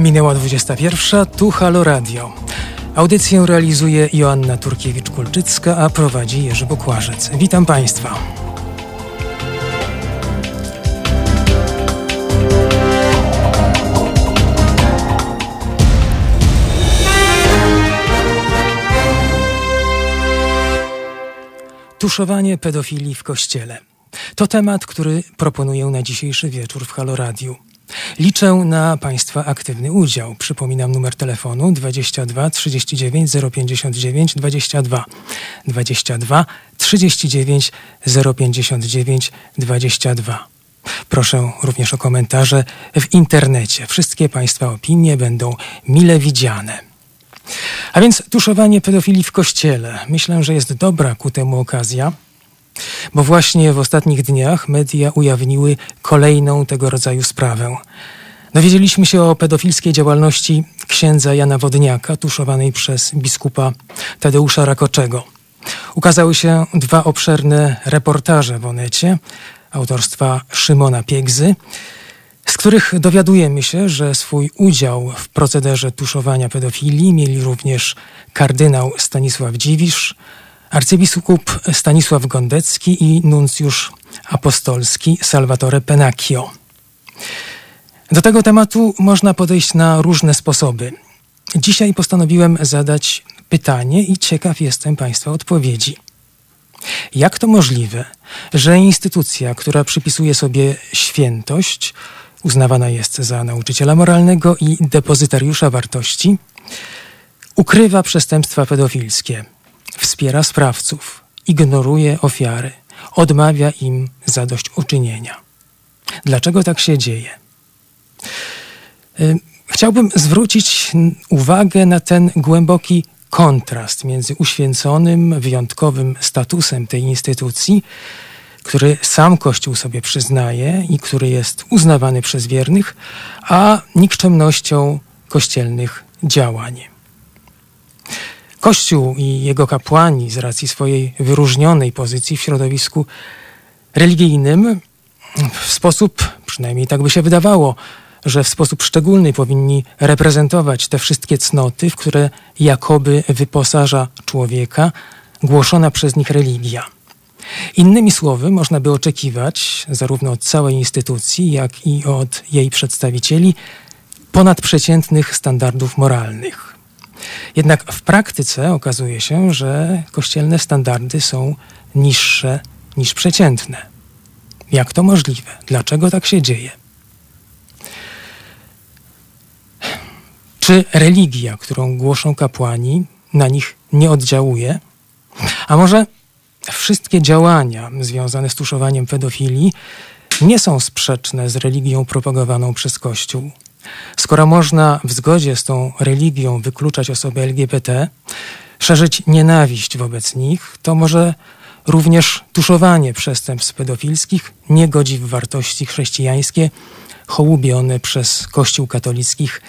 Minęła 21, tu Halo Radio. Audycję realizuje Joanna Turkiewicz-Kulczycka, a prowadzi Jerzy Bukłażec. Witam Państwa. Tuszowanie pedofilii w kościele. To temat, który proponuję na dzisiejszy wieczór w Halo Radio. Liczę na Państwa aktywny udział. Przypominam numer telefonu 22 39 059 22 22 39 059 22. Proszę również o komentarze w internecie. Wszystkie Państwa opinie będą mile widziane. A więc tuszowanie pedofilii w kościele. Myślę, że jest dobra ku temu okazja bo właśnie w ostatnich dniach media ujawniły kolejną tego rodzaju sprawę. Dowiedzieliśmy się o pedofilskiej działalności księdza Jana Wodniaka, tuszowanej przez biskupa Tadeusza Rakoczego. Ukazały się dwa obszerne reportaże w Onecie autorstwa Szymona Piegzy, z których dowiadujemy się, że swój udział w procederze tuszowania pedofilii mieli również kardynał Stanisław Dziwisz, arcybiskup Stanisław Gondecki i nuncjusz apostolski Salvatore Penacchio. Do tego tematu można podejść na różne sposoby. Dzisiaj postanowiłem zadać pytanie i ciekaw jestem Państwa odpowiedzi. Jak to możliwe, że instytucja, która przypisuje sobie świętość, uznawana jest za nauczyciela moralnego i depozytariusza wartości, ukrywa przestępstwa pedofilskie, wspiera sprawców, ignoruje ofiary, odmawia im zadośćuczynienia. Dlaczego tak się dzieje? Y, chciałbym zwrócić uwagę na ten głęboki kontrast między uświęconym, wyjątkowym statusem tej instytucji, który sam Kościół sobie przyznaje i który jest uznawany przez wiernych, a nikczemnością kościelnych działań. Kościół i jego kapłani z racji swojej wyróżnionej pozycji w środowisku religijnym w sposób, przynajmniej tak by się wydawało, że w sposób szczególny powinni reprezentować te wszystkie cnoty, w które jakoby wyposaża człowieka głoszona przez nich religia. Innymi słowy, można by oczekiwać, zarówno od całej instytucji, jak i od jej przedstawicieli, ponadprzeciętnych standardów moralnych. Jednak w praktyce okazuje się, że kościelne standardy są niższe niż przeciętne. Jak to możliwe? Dlaczego tak się dzieje? Czy religia, którą głoszą kapłani, na nich nie oddziałuje? A może wszystkie działania związane z tuszowaniem pedofilii nie są sprzeczne z religią propagowaną przez Kościół? Skoro można w zgodzie z tą religią wykluczać osoby LGBT, szerzyć nienawiść wobec nich, to może również tuszowanie przestępstw pedofilskich nie godzi w wartości chrześcijańskie hołubione przez Kościół katolickich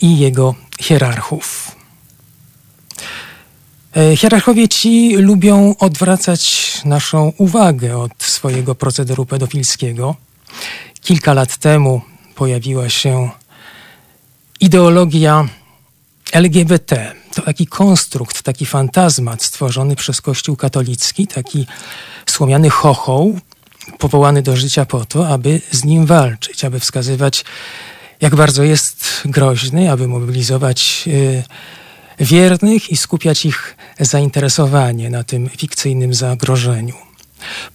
i jego hierarchów. E, hierarchowie ci lubią odwracać naszą uwagę od swojego procederu pedofilskiego. Kilka lat temu pojawiła się ideologia LGBT. To taki konstrukt, taki fantazmat stworzony przez Kościół katolicki, taki słomiany chochoł, powołany do życia po to, aby z nim walczyć, aby wskazywać, jak bardzo jest groźny, aby mobilizować y, wiernych i skupiać ich zainteresowanie na tym fikcyjnym zagrożeniu.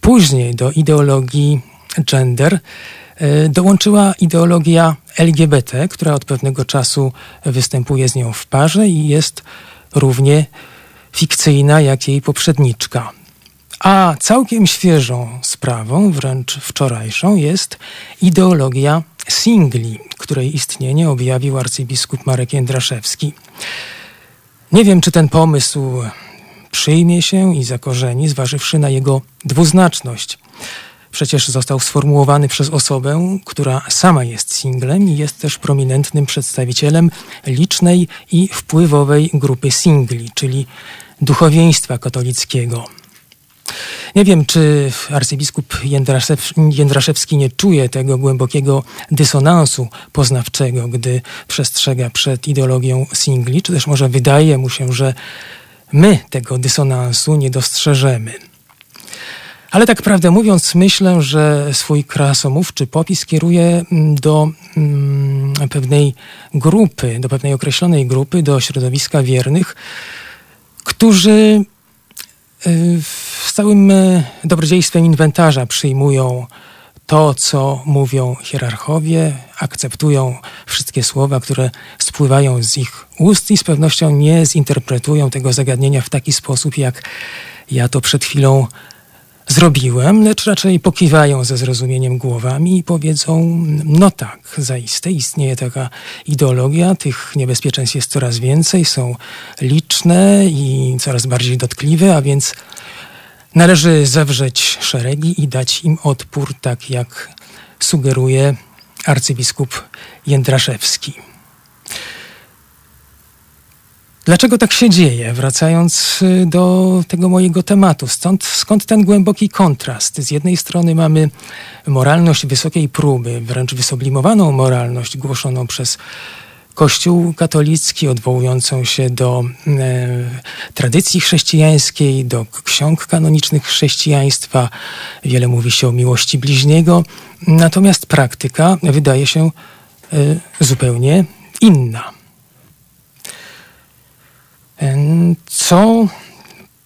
Później do ideologii gender dołączyła ideologia LGBT, która od pewnego czasu występuje z nią w parze i jest równie fikcyjna jak jej poprzedniczka. A całkiem świeżą sprawą, wręcz wczorajszą, jest ideologia singli, której istnienie objawił arcybiskup Marek Jędraszewski. Nie wiem, czy ten pomysł przyjmie się i zakorzeni, zważywszy na jego dwuznaczność. Przecież został sformułowany przez osobę, która sama jest singlem i jest też prominentnym przedstawicielem licznej i wpływowej grupy singli, czyli duchowieństwa katolickiego. Nie wiem, czy arcybiskup Jędraszew, Jędraszewski nie czuje tego głębokiego dysonansu poznawczego, gdy przestrzega przed ideologią singli, czy też może wydaje mu się, że my tego dysonansu nie dostrzeżemy. Ale tak prawdę mówiąc, myślę, że swój krasomówczy popis kieruje mm, do mm, pewnej grupy, do pewnej określonej grupy, do środowiska wiernych, którzy y, z całym y, dobrodziejstwem inwentarza przyjmują to, co mówią hierarchowie, akceptują wszystkie słowa, które spływają z ich ust i z pewnością nie zinterpretują tego zagadnienia w taki sposób, jak ja to przed chwilą zrobiłem, lecz raczej pokiwają ze zrozumieniem głowami i powiedzą: No tak, zaiste istnieje taka ideologia, tych niebezpieczeństw jest coraz więcej, są liczne i coraz bardziej dotkliwe, a więc należy zewrzeć szeregi i dać im odpór, tak jak sugeruje arcybiskup Jędraszewski. Dlaczego tak się dzieje? Wracając y, do tego mojego tematu, stąd, skąd ten głęboki kontrast? Z jednej strony mamy moralność wysokiej próby, wręcz wysublimowaną moralność głoszoną przez Kościół katolicki, odwołującą się do e, tradycji chrześcijańskiej, do ksiąg kanonicznych chrześcijaństwa. Wiele mówi się o miłości bliźniego, natomiast praktyka wydaje się e, zupełnie inna. Co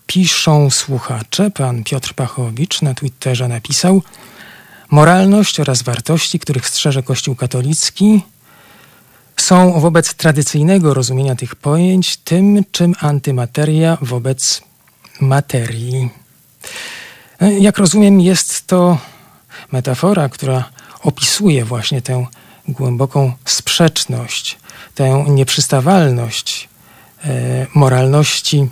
piszą słuchacze? Pan Piotr Pachowicz na Twitterze napisał: Moralność oraz wartości, których strzeże Kościół katolicki, są wobec tradycyjnego rozumienia tych pojęć tym, czym antymateria wobec materii. Jak rozumiem, jest to metafora, która opisuje właśnie tę głęboką sprzeczność, tę nieprzystawalność moralności,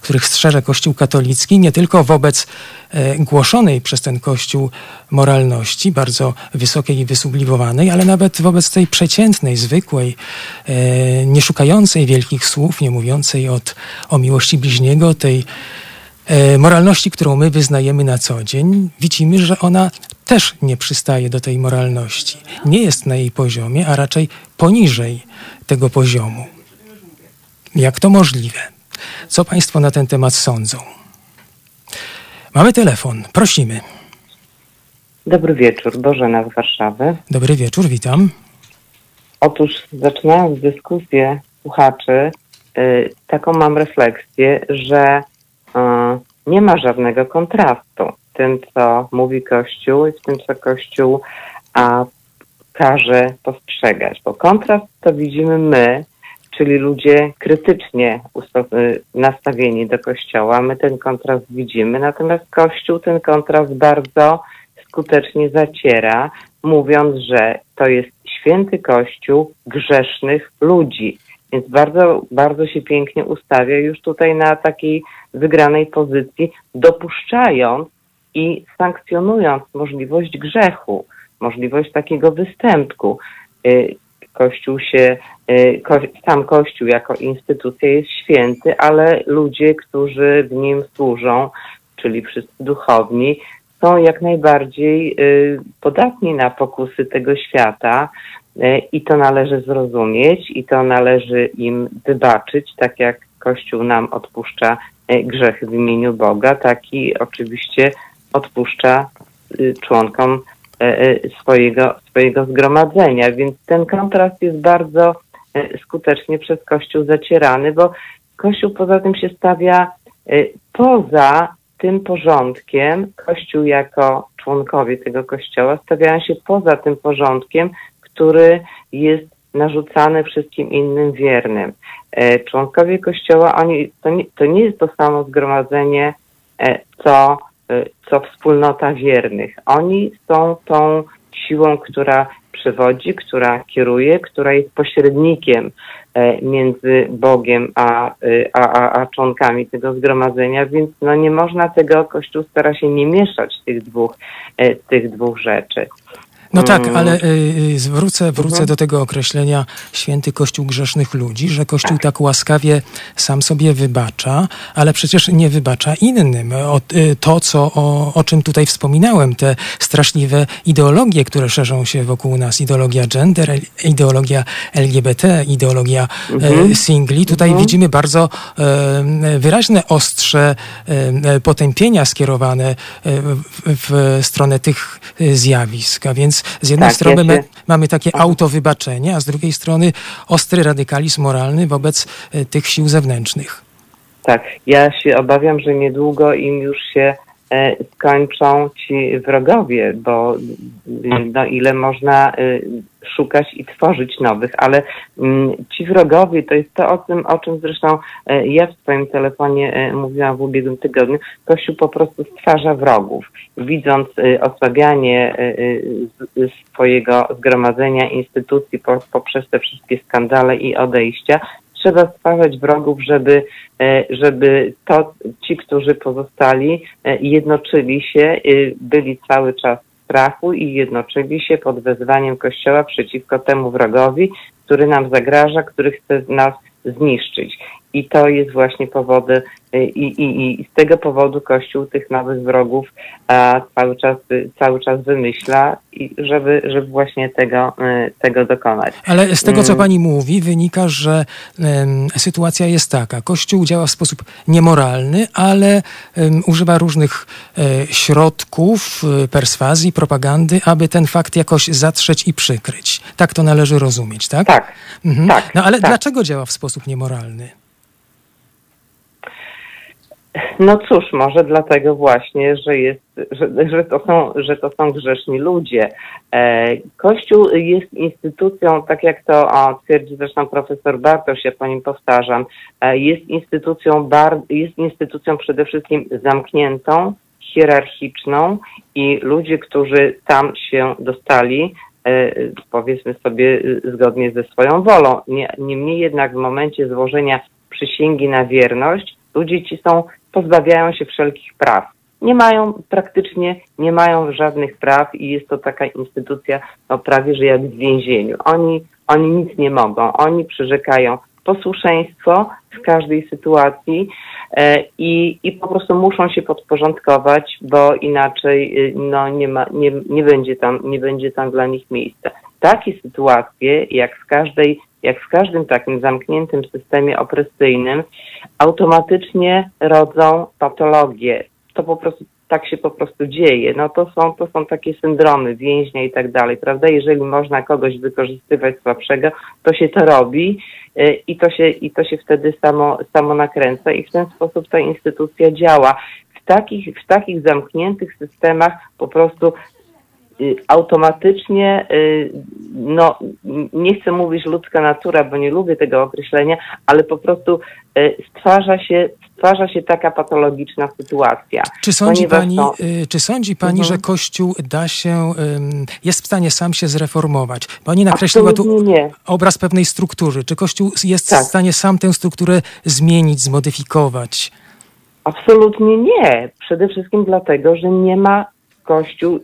których strzeże Kościół katolicki, nie tylko wobec e, głoszonej przez ten Kościół moralności, bardzo wysokiej i wysublimowanej, ale nawet wobec tej przeciętnej, zwykłej, e, nie szukającej wielkich słów, nie mówiącej od, o miłości bliźniego, tej moralności, którą my wyznajemy na co dzień, widzimy, że ona też nie przystaje do tej moralności. Nie jest na jej poziomie, a raczej poniżej tego poziomu. Jak to możliwe? Co Państwo na ten temat sądzą? Mamy telefon. Prosimy. Dobry wieczór. Bożena z Warszawy. Dobry wieczór, witam. Otóż zaczynając dyskusję słuchaczy, y, taką mam refleksję, że y, nie ma żadnego kontrastu w tym, co mówi Kościół i w tym, co Kościół a, każe postrzegać. Bo kontrast to widzimy my, czyli ludzie krytycznie y, nastawieni do Kościoła. My ten kontrast widzimy, natomiast Kościół ten kontrast bardzo skutecznie zaciera, mówiąc, że to jest święty Kościół grzesznych ludzi. Więc bardzo, bardzo się pięknie ustawia już tutaj na takiej wygranej pozycji, dopuszczając i sankcjonując możliwość grzechu, możliwość takiego występku. Y, Kościół się, y, sam Kościół jako instytucja jest święty, ale ludzie, którzy w nim służą, czyli wszyscy duchowni, są jak najbardziej y, podatni na pokusy tego świata y, i to należy zrozumieć i to należy im wybaczyć, tak jak Kościół nam odpuszcza grzechy w imieniu Boga, tak i oczywiście odpuszcza członkom E, e, swojego, swojego zgromadzenia. Więc ten kontrast jest bardzo e, skutecznie przez Kościół zacierany, bo Kościół poza tym się stawia poza tym porządkiem, Kościół jako członkowie tego Kościoła stawiają się poza tym porządkiem, który jest narzucany wszystkim innym wiernym. Członkowie Kościoła, oni, to, nie, to nie jest to samo zgromadzenie, co co wspólnota wiernych. Oni są tą siłą, która przewodzi, która kieruje, która jest pośrednikiem e, między Bogiem a, y, a, a, a członkami tego zgromadzenia, więc no nie można tego, Kościół stara się nie mieszać tych dwóch, e, tych dwóch rzeczy. No tak, mm. ale y, wrócę, wrócę mhm. do tego określenia święty Kościół grzesznych ludzi, że Kościół tak. tak łaskawie sam sobie wybacza, ale przecież nie wybacza innym. O, y, to, co, o, o czym tutaj wspominałem, te straszliwe ideologie, które szerzą się wokół nas, ideologia gender, ideologia LGBT, ideologia e, mhm. singli, tutaj mhm. widzimy bardzo e, wyraźne ostrze e, potępienia skierowane w, w stronę tych zjawisk. A więc z jednej tak, strony ja się... mamy takie autowybaczenie, a z drugiej strony ostry radykalizm moralny wobec e, tych sił zewnętrznych. Tak, ja się obawiam, że niedługo im już się skończą ci wrogowie, bo no, ile można e, szukać i tworzyć nowych, ale mm, ci wrogowie to jest to, o tym, o czym zresztą e, ja w swoim telefonie e, mówiłam w ubiegłym tygodniu. Kościół po prostu stwarza wrogów. Widząc e, osłabianie swojego zgromadzenia instytucji poprzez te wszystkie skandale i odejścia, trzeba stwarzać wrogów, żeby, żeby to ci, którzy pozostali, jednoczyli się, byli cały czas strachu i jednoczyli się pod wezwaniem Kościoła przeciwko temu wrogowi, który nam zagraża, który chce nas zniszczyć. I to jest właśnie powody, i, i, i z tego powodu Kościół tych nowych wrogów a, cały, czas, cały czas wymyśla, i żeby, żeby właśnie tego, y, tego dokonać. Ale z tego, co mm. pani mówi, wynika, że um, sytuacja jest taka. Kościół działa w sposób niemoralny, ale um, używa różnych um, środków e, perswazji, propagandy, aby ten fakt jakoś zatrzeć i przykryć. Tak to należy rozumieć, tak? Tak. Mhm. tak no ale tak. dlaczego działa w sposób niemoralny? No cóż, może dlatego właśnie, że, jest, że, że, to, są, że to są grzeszni ludzie. E, Kościół jest instytucją, tak jak to twierdzi zresztą profesor Bartosz, ja po nim powtarzam, e, jest instytucją, bar, jest instytucją przede wszystkim zamkniętą, hierarchiczną i ludzie, którzy tam się dostali, e, powiedzmy sobie zgodnie ze swoją wolą. Niemniej jednak w momencie złożenia przysięgi na wierność, ludzie ci są pozbawiają się wszelkich praw. Nie mają praktycznie, nie mają żadnych praw i jest to taka instytucja no, prawie, że jak w więzieniu. Oni, oni nic nie mogą. Oni przyrzekają posłuszeństwo w każdej sytuacji e, i, i po prostu muszą się podporządkować, bo inaczej y, no, nie, ma, nie, nie, będzie tam, nie będzie tam dla nich miejsca. Takie sytuacje, jak w każdej jak w każdym takim zamkniętym systemie opresyjnym, automatycznie rodzą patologie. To po prostu tak się po prostu dzieje. No to są, to są takie syndromy więźnia i tak dalej, prawda? Jeżeli można kogoś wykorzystywać słabszego, to się to robi y, i to się, i to się wtedy samo, samo nakręca i w ten sposób ta instytucja działa. W takich, w takich zamkniętych systemach po prostu automatycznie, y, no nie chcę mówić ludzka natura, bo nie lubię tego określenia, ale po prostu y, stwarza się, stwarza się taka patologiczna sytuacja. Czy sądzi pani, to... czy sądzi pani mhm. że Kościół da się, jest w stanie sam się zreformować? Pani nakreśliła tu nie. obraz pewnej struktury. Czy Kościół jest tak. w stanie sam tę strukturę zmienić, zmodyfikować? Absolutnie nie. Przede wszystkim dlatego, że nie ma Kościół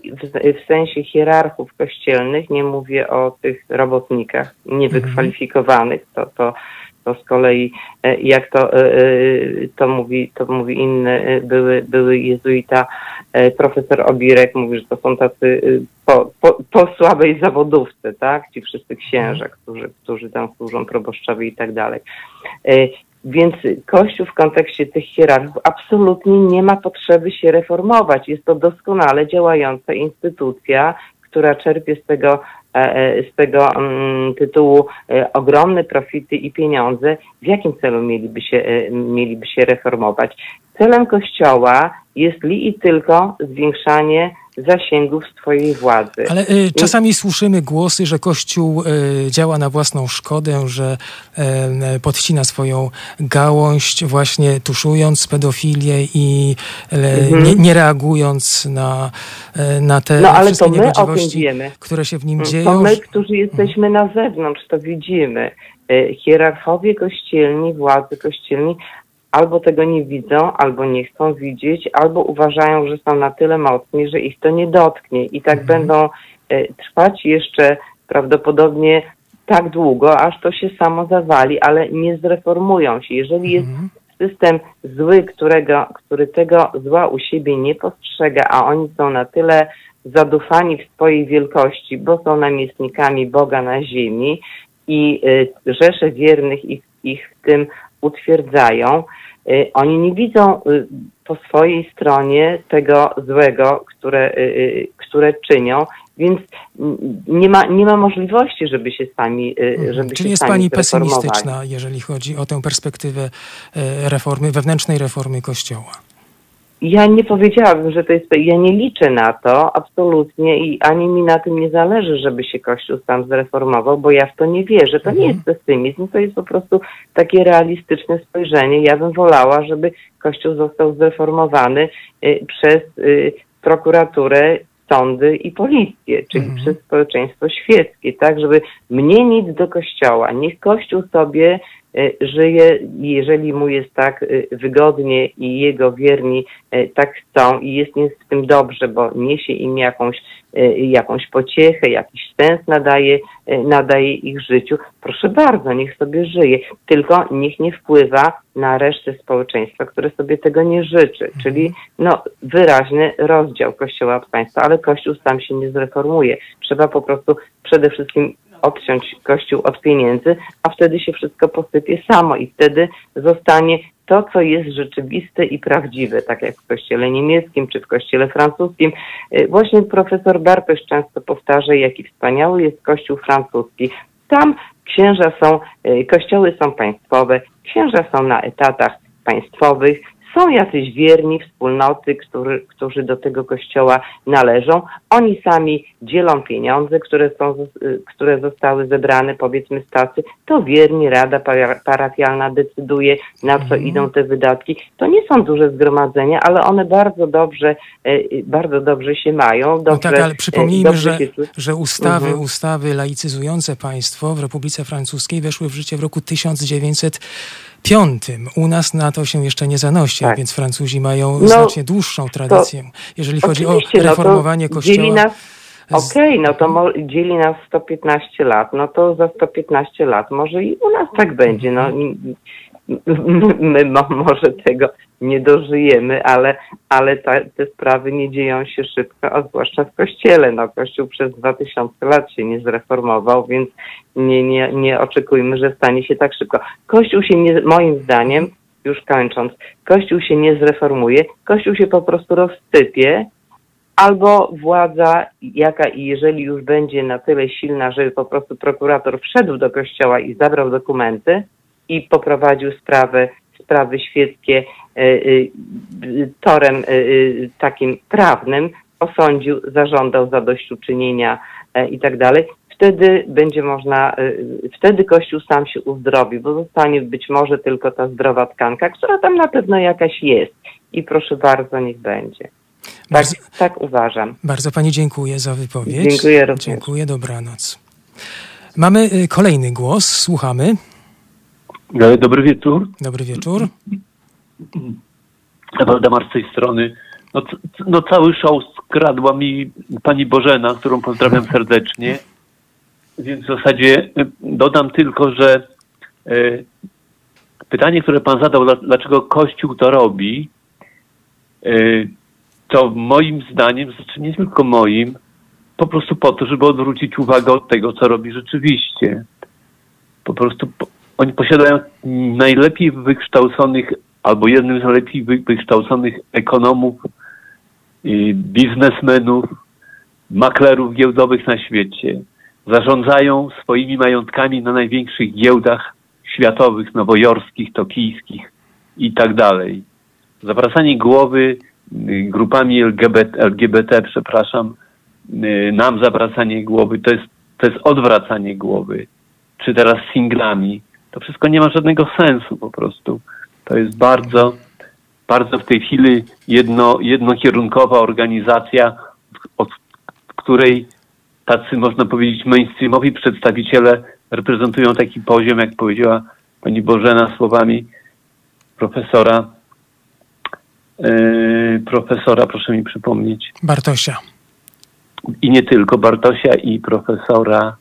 w, sensie hierarchów kościelnych, nie mówię o tych robotnikach niewykwalifikowanych, to, to, to z kolei e, jak to, e, e, to, mówi, to mówi inny były, były jezuita profesor Obirek, mówi, że to są tacy po, po, po słabej zawodówce, tak? Ci wszyscy księża, którzy, którzy tam służą proboszczowi i tak dalej. Więc Kościół w kontekście tych hierarchów absolutnie nie ma potrzeby się reformować. Jest to doskonale działająca instytucja, która czerpie z tego, e, e, z tego mm, tytułu e, ogromne profity i pieniądze. W jakim celu mieliby się, mieliby się reformować? Celem Kościoła jest li i tylko zwiększanie zasięgów swojej władzy. Ale y, czasami słyszymy głosy, że Kościół y, działa na własną szkodę, że y, podcina swoją gałąź, właśnie tuszując pedofilię i mhm. nie, nie, reagując na, na te no, ale wszystkie to my o tym wiemy. które się w nim dzieją. To my, którzy jesteśmy na zewnątrz, to widzimy. Hierarchowie kościelni, władzy kościelni albo tego nie widzą, albo nie chcą widzieć, albo uważają, że są na tyle mocni, że ich to nie dotknie i tak mhm. będą trwać jeszcze prawdopodobnie tak długo, aż to się samo zawali, ale nie zreformują się. Jeżeli jest Mhm. system zły, którego, który tego zła u siebie nie postrzega, a oni są na tyle zadufani w swojej wielkości, bo są namiestnikami Boga na ziemi i y, rzesze wiernych ich, ich w tym utwierdzają, y, oni nie widzą y, po swojej stronie tego złego, które, y, które czynią, więc nie ma, nie ma możliwości, żeby się sami, Mhm. żeby Czyli jest pani pesymistyczna, jeżeli chodzi o tę perspektywę reformy, wewnętrznej reformy Kościoła. Ja nie powiedziałabym, że to jest. Ja nie liczę na to absolutnie i ani mi na tym nie zależy, żeby się Kościół sam zreformował, bo ja w to nie wierzę. To nie Mhm. jest pesymizm, to jest po prostu takie realistyczne spojrzenie. Ja bym wolała, żeby Kościół został zreformowany y, przez y, prokuraturę, sądy i policję, czyli Mhm. przez społeczeństwo świeckie, tak, żeby mnie nic do Kościoła. Niech Kościół sobie y, żyje, jeżeli mu jest tak y, wygodnie i jego wierni y, tak chcą i jest im w tym dobrze, bo niesie im jakąś, jakąś pociechę, jakiś sens nadaje, nadaje ich życiu. Proszę bardzo, niech sobie żyje, tylko niech nie wpływa na resztę społeczeństwa, które sobie tego nie życzy, czyli no, wyraźny rozdział Kościoła od państwa, ale Kościół sam się nie zreformuje. Trzeba po prostu przede wszystkim odciąć Kościół od pieniędzy, a wtedy się wszystko posypie samo i wtedy zostanie to, co jest rzeczywiste i prawdziwe, tak jak w kościele niemieckim czy w kościele francuskim. Y, Właśnie profesor Bartosz często powtarza, jaki wspaniały jest kościół francuski. Tam księża są, y, kościoły są państwowe, księża są na etatach państwowych, są jacyś wierni wspólnoty, który, którzy do tego kościoła należą. Oni sami dzielą pieniądze, które, są, y, które zostały zebrane, powiedzmy z tacy. To wierni, rada para- parafialna decyduje, na co Mhm. idą te wydatki. To nie są duże zgromadzenia, ale one bardzo dobrze, y, y, bardzo dobrze się mają. Dobrze, No tak, ale przypomnijmy, że, że ustawy, Mhm. ustawy laicyzujące państwo w Republice Francuskiej weszły w życie w roku 1905. U nas na to się jeszcze nie zanosi, Tak. więc Francuzi mają No, znacznie dłuższą tradycję. Jeżeli chodzi o no reformowanie Dzieli kościoła. okej, no to mo, dzieli nas 115 lat, no to za 115 lat może i u nas tak będzie. No, my mo, może tego nie dożyjemy, ale, ale ta, te sprawy nie dzieją się szybko, a zwłaszcza w Kościele. No, Kościół przez 2000 lat się nie zreformował, więc nie, nie, nie oczekujmy, że stanie się tak szybko. Kościół się nie, moim zdaniem, już kończąc, Kościół się nie zreformuje, Kościół się po prostu rozsypie, albo władza, jaka i jeżeli już będzie na tyle silna, żeby po prostu prokurator wszedł do kościoła i zabrał dokumenty i poprowadził sprawę, sprawy świeckie y, y, torem y, takim prawnym, osądził, zażądał zadośćuczynienia i tak dalej, wtedy będzie można, wtedy Kościół sam się uzdrowi, bo zostanie być może tylko ta zdrowa tkanka, która tam na pewno jakaś jest. I proszę bardzo, niech będzie. Tak, Bardzo, tak uważam. bardzo pani dziękuję za wypowiedź. Dziękuję również. Dziękuję, dobranoc. Mamy kolejny głos, słuchamy. Dobry wieczór. Dobry wieczór. Waldemar z tej strony. No, no cały show skradła mi pani Bożena, którą pozdrawiam serdecznie. Więc w zasadzie e, dodam tylko, że e, pytanie, które pan zadał, dla- dlaczego Kościół to robi, e, to moim zdaniem, znaczy nie tylko moim, po prostu po to, żeby odwrócić uwagę od tego, co robi rzeczywiście. Po prostu po, oni posiadają najlepiej wykształconych, albo jednym z najlepiej wy, wykształconych ekonomów, biznesmenów, maklerów giełdowych na świecie. Zarządzają swoimi majątkami na największych giełdach światowych, nowojorskich, tokijskich i tak dalej. Zawracanie głowy y, grupami LGBT, LGBT przepraszam, y, nam zawracanie głowy, to jest, to jest odwracanie głowy. Czy teraz singlami. To wszystko nie ma żadnego sensu po prostu. To jest bardzo, bardzo w tej chwili jedno, jednokierunkowa organizacja, od której tacy, można powiedzieć, mainstreamowi przedstawiciele reprezentują taki poziom, jak powiedziała pani Bożena słowami profesora, yy, profesora, proszę mi przypomnieć, Bartosia. i nie tylko Bartosia i profesora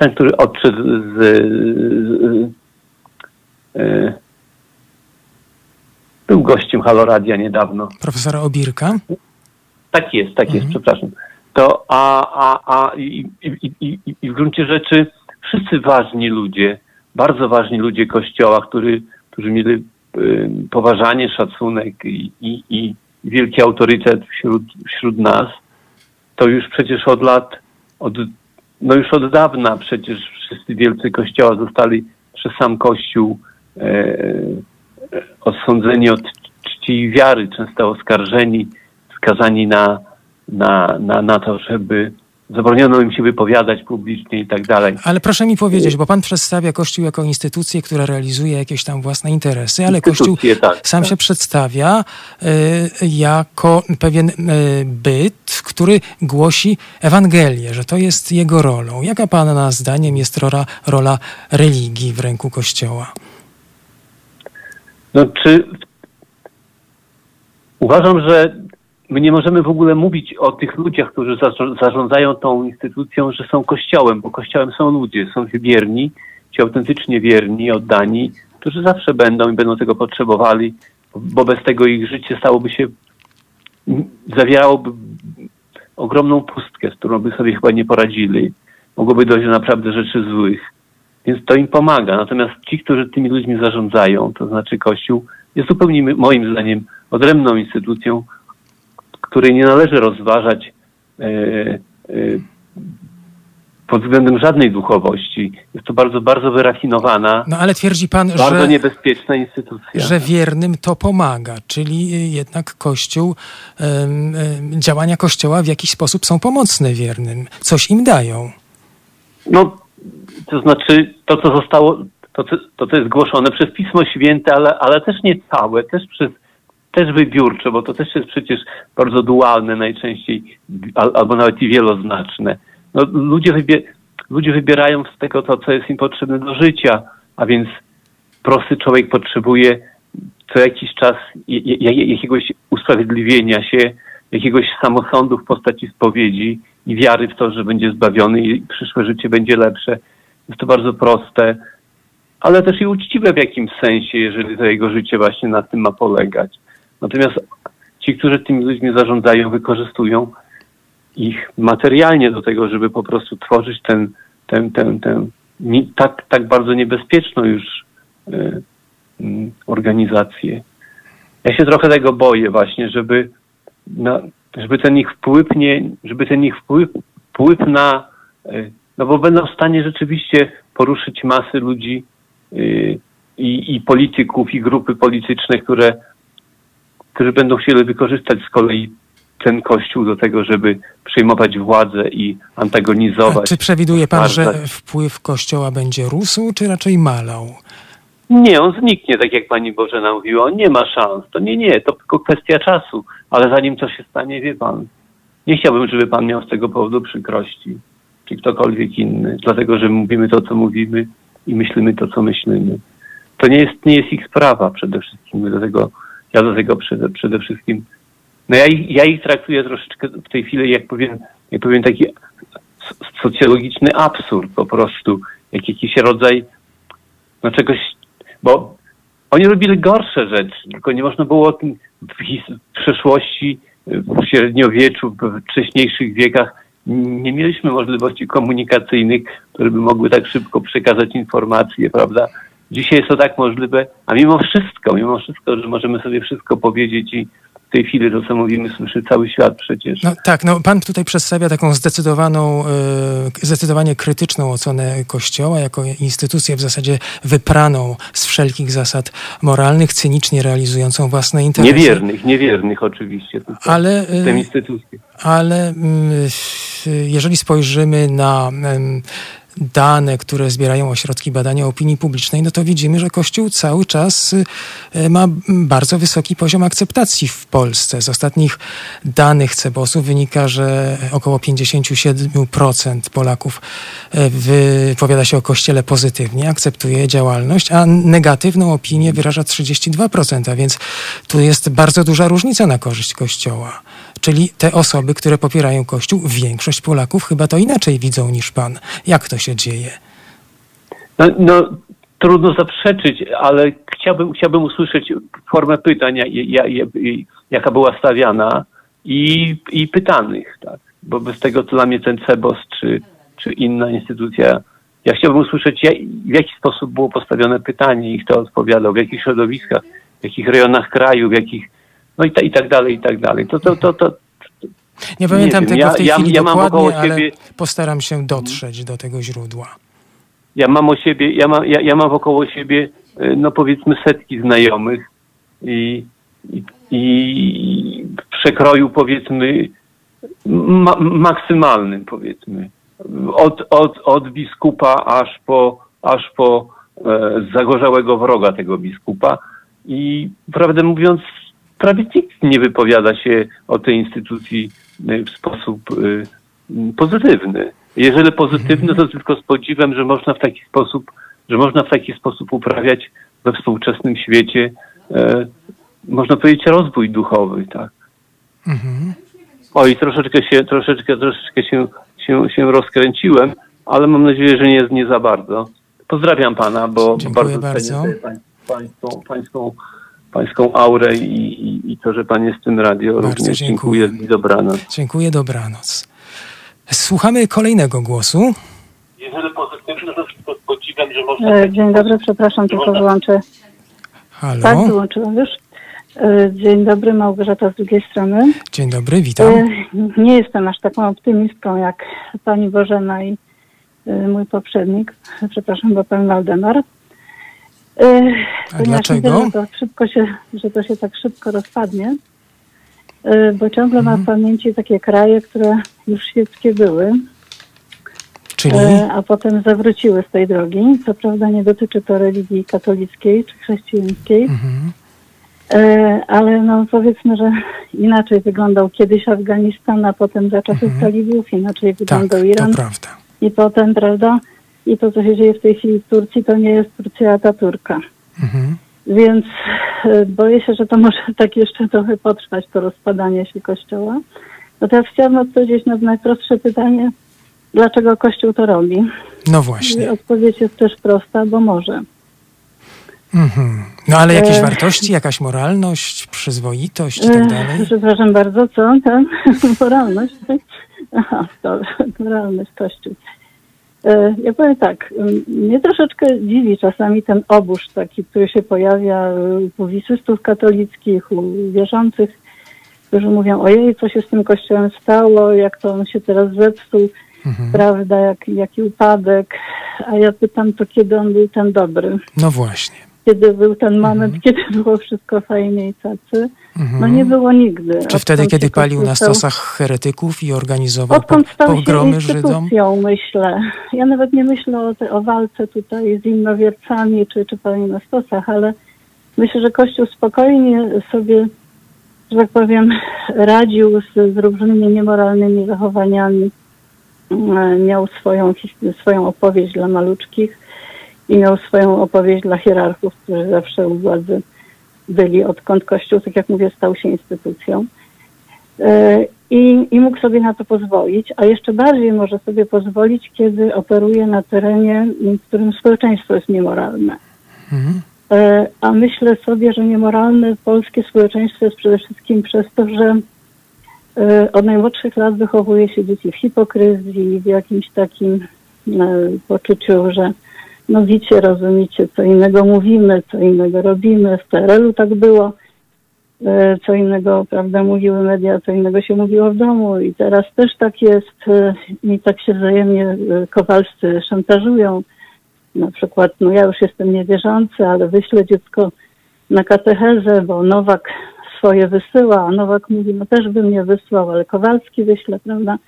ten, który odszedł z, z, z e, był gościem Haloradia niedawno. Profesora Obirka? Tak jest, tak jest, mhm. przepraszam. To, a, a, a i, i, i, i w gruncie rzeczy wszyscy ważni ludzie, bardzo ważni ludzie Kościoła, który, którzy mieli y, poważanie, szacunek i, i, i wielki autorytet wśród, wśród nas, to już przecież od lat, od, no już od dawna przecież wszyscy wielcy Kościoła zostali przez sam Kościół e, osądzeni od czci i wiary, często oskarżeni, skazani na, na, na, na to, żeby zabroniono im się wypowiadać publicznie i tak dalej. Ale proszę mi powiedzieć, bo pan przedstawia Kościół jako instytucję, która realizuje jakieś tam własne interesy, ale Kościół tak, sam tak. się przedstawia y, jako pewien y, byt, który głosi Ewangelię, że to jest jego rolą. Jaka pana zdaniem jest rola, rola religii w ręku Kościoła? No, czy uważam, że my nie możemy w ogóle mówić o tych ludziach, którzy zarządzają tą instytucją, że są kościołem, bo kościołem są ludzie, są wierni, ci autentycznie wierni, oddani, którzy zawsze będą i będą tego potrzebowali, bo bez tego ich życie stałoby się, zawierałoby ogromną pustkę, z którą by sobie chyba nie poradzili. Mogłoby dojść do naprawdę rzeczy złych. Więc to im pomaga. Natomiast ci, którzy tymi ludźmi zarządzają, to znaczy Kościół, jest zupełnie moim zdaniem odrębną instytucją, której nie należy rozważać e, e, pod względem żadnej duchowości. Jest to bardzo, bardzo wyrafinowana, no, ale twierdzi pan, bardzo że, niebezpieczna instytucja. Że wiernym to pomaga, czyli jednak Kościół, działania Kościoła w jakiś sposób są pomocne wiernym, coś im dają. No, to znaczy to, co zostało, to, to, to jest głoszone przez Pismo Święte, ale, ale też nie całe, też przez też wybiórcze, bo to też jest przecież bardzo dualne najczęściej, albo nawet i wieloznaczne. No, ludzie, wybie ludzie wybierają z tego to, co jest im potrzebne do życia, a więc prosty człowiek potrzebuje co jakiś czas jakiegoś usprawiedliwienia się, jakiegoś samosądu w postaci spowiedzi i wiary w to, że będzie zbawiony i przyszłe życie będzie lepsze. Jest to bardzo proste, ale też i uczciwe w jakimś sensie, jeżeli to jego życie właśnie na tym ma polegać. Natomiast ci, którzy tymi ludźmi zarządzają, wykorzystują ich materialnie do tego, żeby po prostu tworzyć ten, ten, ten, ten tak, tak bardzo niebezpieczną już y, y, organizację. Ja się trochę tego boję właśnie, żeby, na, żeby ten ich wpływ nie, żeby ten ich wpływ, wpływ na, y, no bo będą w stanie rzeczywiście poruszyć masy ludzi i, i polityków, i grupy polityczne, które którzy będą chcieli wykorzystać z kolei ten kościół do tego, żeby przejmować władzę i antagonizować. A czy przewiduje pan, że wpływ kościoła będzie rósł, czy raczej malał? Nie, on zniknie, tak jak pani Bożena mówiła. On nie ma szans. To nie, nie, to tylko kwestia czasu. Ale zanim to się stanie, wie pan, nie chciałbym, żeby pan miał z tego powodu przykrości, czy ktokolwiek inny, dlatego, że mówimy to, co mówimy i myślimy to, co myślimy. To nie jest, nie jest ich sprawa przede wszystkim. My do tego ja do tego przede, przede wszystkim, no ja, ja ich traktuję troszeczkę w tej chwili, jak powiem, jak powiem taki socjologiczny absurd po prostu, jak jakiś rodzaj no czegoś, bo oni robili gorsze rzeczy, tylko nie można było o tym w przeszłości, w średniowieczu, w wcześniejszych wiekach nie mieliśmy możliwości komunikacyjnych, które by mogły tak szybko przekazać informacje, prawda? Dzisiaj jest to tak możliwe, a mimo wszystko, mimo wszystko, że możemy sobie wszystko powiedzieć i w tej chwili to, co mówimy, słyszy cały świat przecież. No, tak, no, pan tutaj przedstawia taką zdecydowaną, e, zdecydowanie krytyczną ocenę Kościoła jako instytucję w zasadzie wypraną z wszelkich zasad moralnych, cynicznie realizującą własne interesy. Niewiernych, niewiernych oczywiście. Ale, e, instytucję. Ale mm, jeżeli spojrzymy na dane, które zbierają ośrodki badania opinii publicznej, no to widzimy, że Kościół cały czas y, ma bardzo wysoki poziom akceptacji w Polsce. Z ostatnich danych Cebosu wynika, że około 57% Polaków y, wypowiada się o Kościele pozytywnie, akceptuje działalność, a negatywną opinię wyraża 32%, a więc tu jest bardzo duża różnica na korzyść Kościoła. Czyli te osoby, które popierają Kościół, większość Polaków chyba to inaczej widzą niż pan. Jak to się dzieje? No, no trudno zaprzeczyć, ale chciałbym, chciałbym usłyszeć formę pytań, jaka była stawiana i, i pytanych, tak? Bo bez tego to dla mnie ten CEBOS czy, czy inna instytucja. Ja chciałbym usłyszeć, w jaki sposób było postawione pytanie i kto odpowiadał, w jakich środowiskach, w jakich rejonach kraju, w jakich no i, ta, i tak dalej, i tak dalej. To, to, to, to, nie pamiętam nie tego ja, w tej ja, chwili ja dokładnie, ale siebie... postaram się dotrzeć do tego źródła. Ja mam o siebie, ja mam, ja, ja mam wokoło siebie, e, no powiedzmy setki znajomych i, i, i w przekroju powiedzmy ma, maksymalnym powiedzmy. Od, od, od biskupa aż po, aż po e, zagorzałego wroga tego biskupa. I prawdę mówiąc, prawie nikt nie wypowiada się o tej instytucji y, w sposób y, pozytywny. Jeżeli pozytywny, to tylko z podziwem, że można w taki sposób, że można w taki sposób uprawiać we współczesnym świecie, e, można powiedzieć, rozwój duchowy, tak. Mhm. Oj, troszeczkę się, troszeczkę, troszeczkę się, się, się rozkręciłem, ale mam nadzieję, że nie, nie za bardzo. Pozdrawiam pana, bo Dziękuję bardzo, bardzo. Pań, pańską, pańską pańską aurę i, i, i, to, że pan jest w tym radio. Bardzo również dziękuję. dziękuję. Dobranoc. Dziękuję, dobranoc. Słuchamy kolejnego głosu. Jeżeli to podziwem, że można... E, dzień dobry, przepraszam, tylko wyłączę. Halo? Tak, wyłączyłam już. E, dzień dobry, Małgorzata z drugiej strony. Dzień dobry, witam. E, nie jestem aż taką optymistką jak pani Bożena i mój poprzednik. Przepraszam, bo pan Waldemar. E, A dlaczego? Widzę, że, to szybko się, że to się tak szybko rozpadnie, e, bo ciągle mhm. mam w pamięci takie kraje, które już świeckie były, Czyli? E, a potem zawróciły z tej drogi. Co prawda nie dotyczy to religii katolickiej czy chrześcijańskiej, mhm. ale no powiedzmy, że inaczej wyglądał kiedyś Afganistan, a potem za czasów mhm. talibów, inaczej wyglądał tak, Iran. To prawda. I potem, prawda, i to, co się dzieje w tej chwili w Turcji, to nie jest Turcja Ataturka. Mhm. Więc e, boję się, że to może tak jeszcze trochę potrwać, to rozpadanie się Kościoła. No teraz chciałabym odpowiedzieć na najprostsze pytanie, dlaczego Kościół to robi. No właśnie. I odpowiedź jest też prosta, bo może. Mhm. No ale jakieś e... wartości, jakaś moralność, przyzwoitość i tak e, dalej? Przepraszam bardzo, co? Tak? moralność? Aha, dobrze, moralność Kościół. E, ja powiem tak, mnie troszeczkę dziwi czasami ten obóz taki, który się pojawia u publicystów katolickich, u wierzących, którzy mówią, ojej, co się z tym kościołem stało, jak to on się teraz zepsuł, mhm. prawda, jak, jaki upadek. A ja pytam, to kiedy on był ten dobry? No właśnie kiedy był ten moment, mhm. kiedy było wszystko fajnie i tacy. Mhm. No nie było nigdy. Czy wtedy, kiedy palił na stosach heretyków i organizował Odkąd po, pogromy Żydom? myślę. Ja nawet nie myślę o, te, o walce tutaj z innowiercami czy, czy palił na stosach, ale myślę, że Kościół spokojnie sobie, że tak powiem, radził z, z różnymi niemoralnymi zachowaniami. E, miał swoją, swoją opowieść dla maluczkich i miał swoją opowieść dla hierarchów, którzy zawsze u władzy byli, odkąd Kościół, tak jak mówię, stał się instytucją. E, I, I mógł sobie na to pozwolić, a jeszcze bardziej może sobie pozwolić, kiedy operuje na terenie, w którym społeczeństwo jest niemoralne. Mhm. E, a myślę sobie, że niemoralne polskie społeczeństwo jest przede wszystkim przez to, że e, od najmłodszych lat wychowuje się dzieci w hipokryzji, w jakimś takim poczuciu, że no wiecie, rozumiecie, co innego mówimy, co innego robimy. W PRL-u tak było, e, co innego, prawda, mówiły media, co innego się mówiło w domu i teraz też tak jest e, i tak się wzajemnie e, kowalscy szantażują. Na przykład, no ja już jestem niewierzący, ale wyślę dziecko na katechezę, bo Nowak swoje wysyła, a Nowak mówi, no też bym nie wysłał, ale Kowalski wyśle, prawda?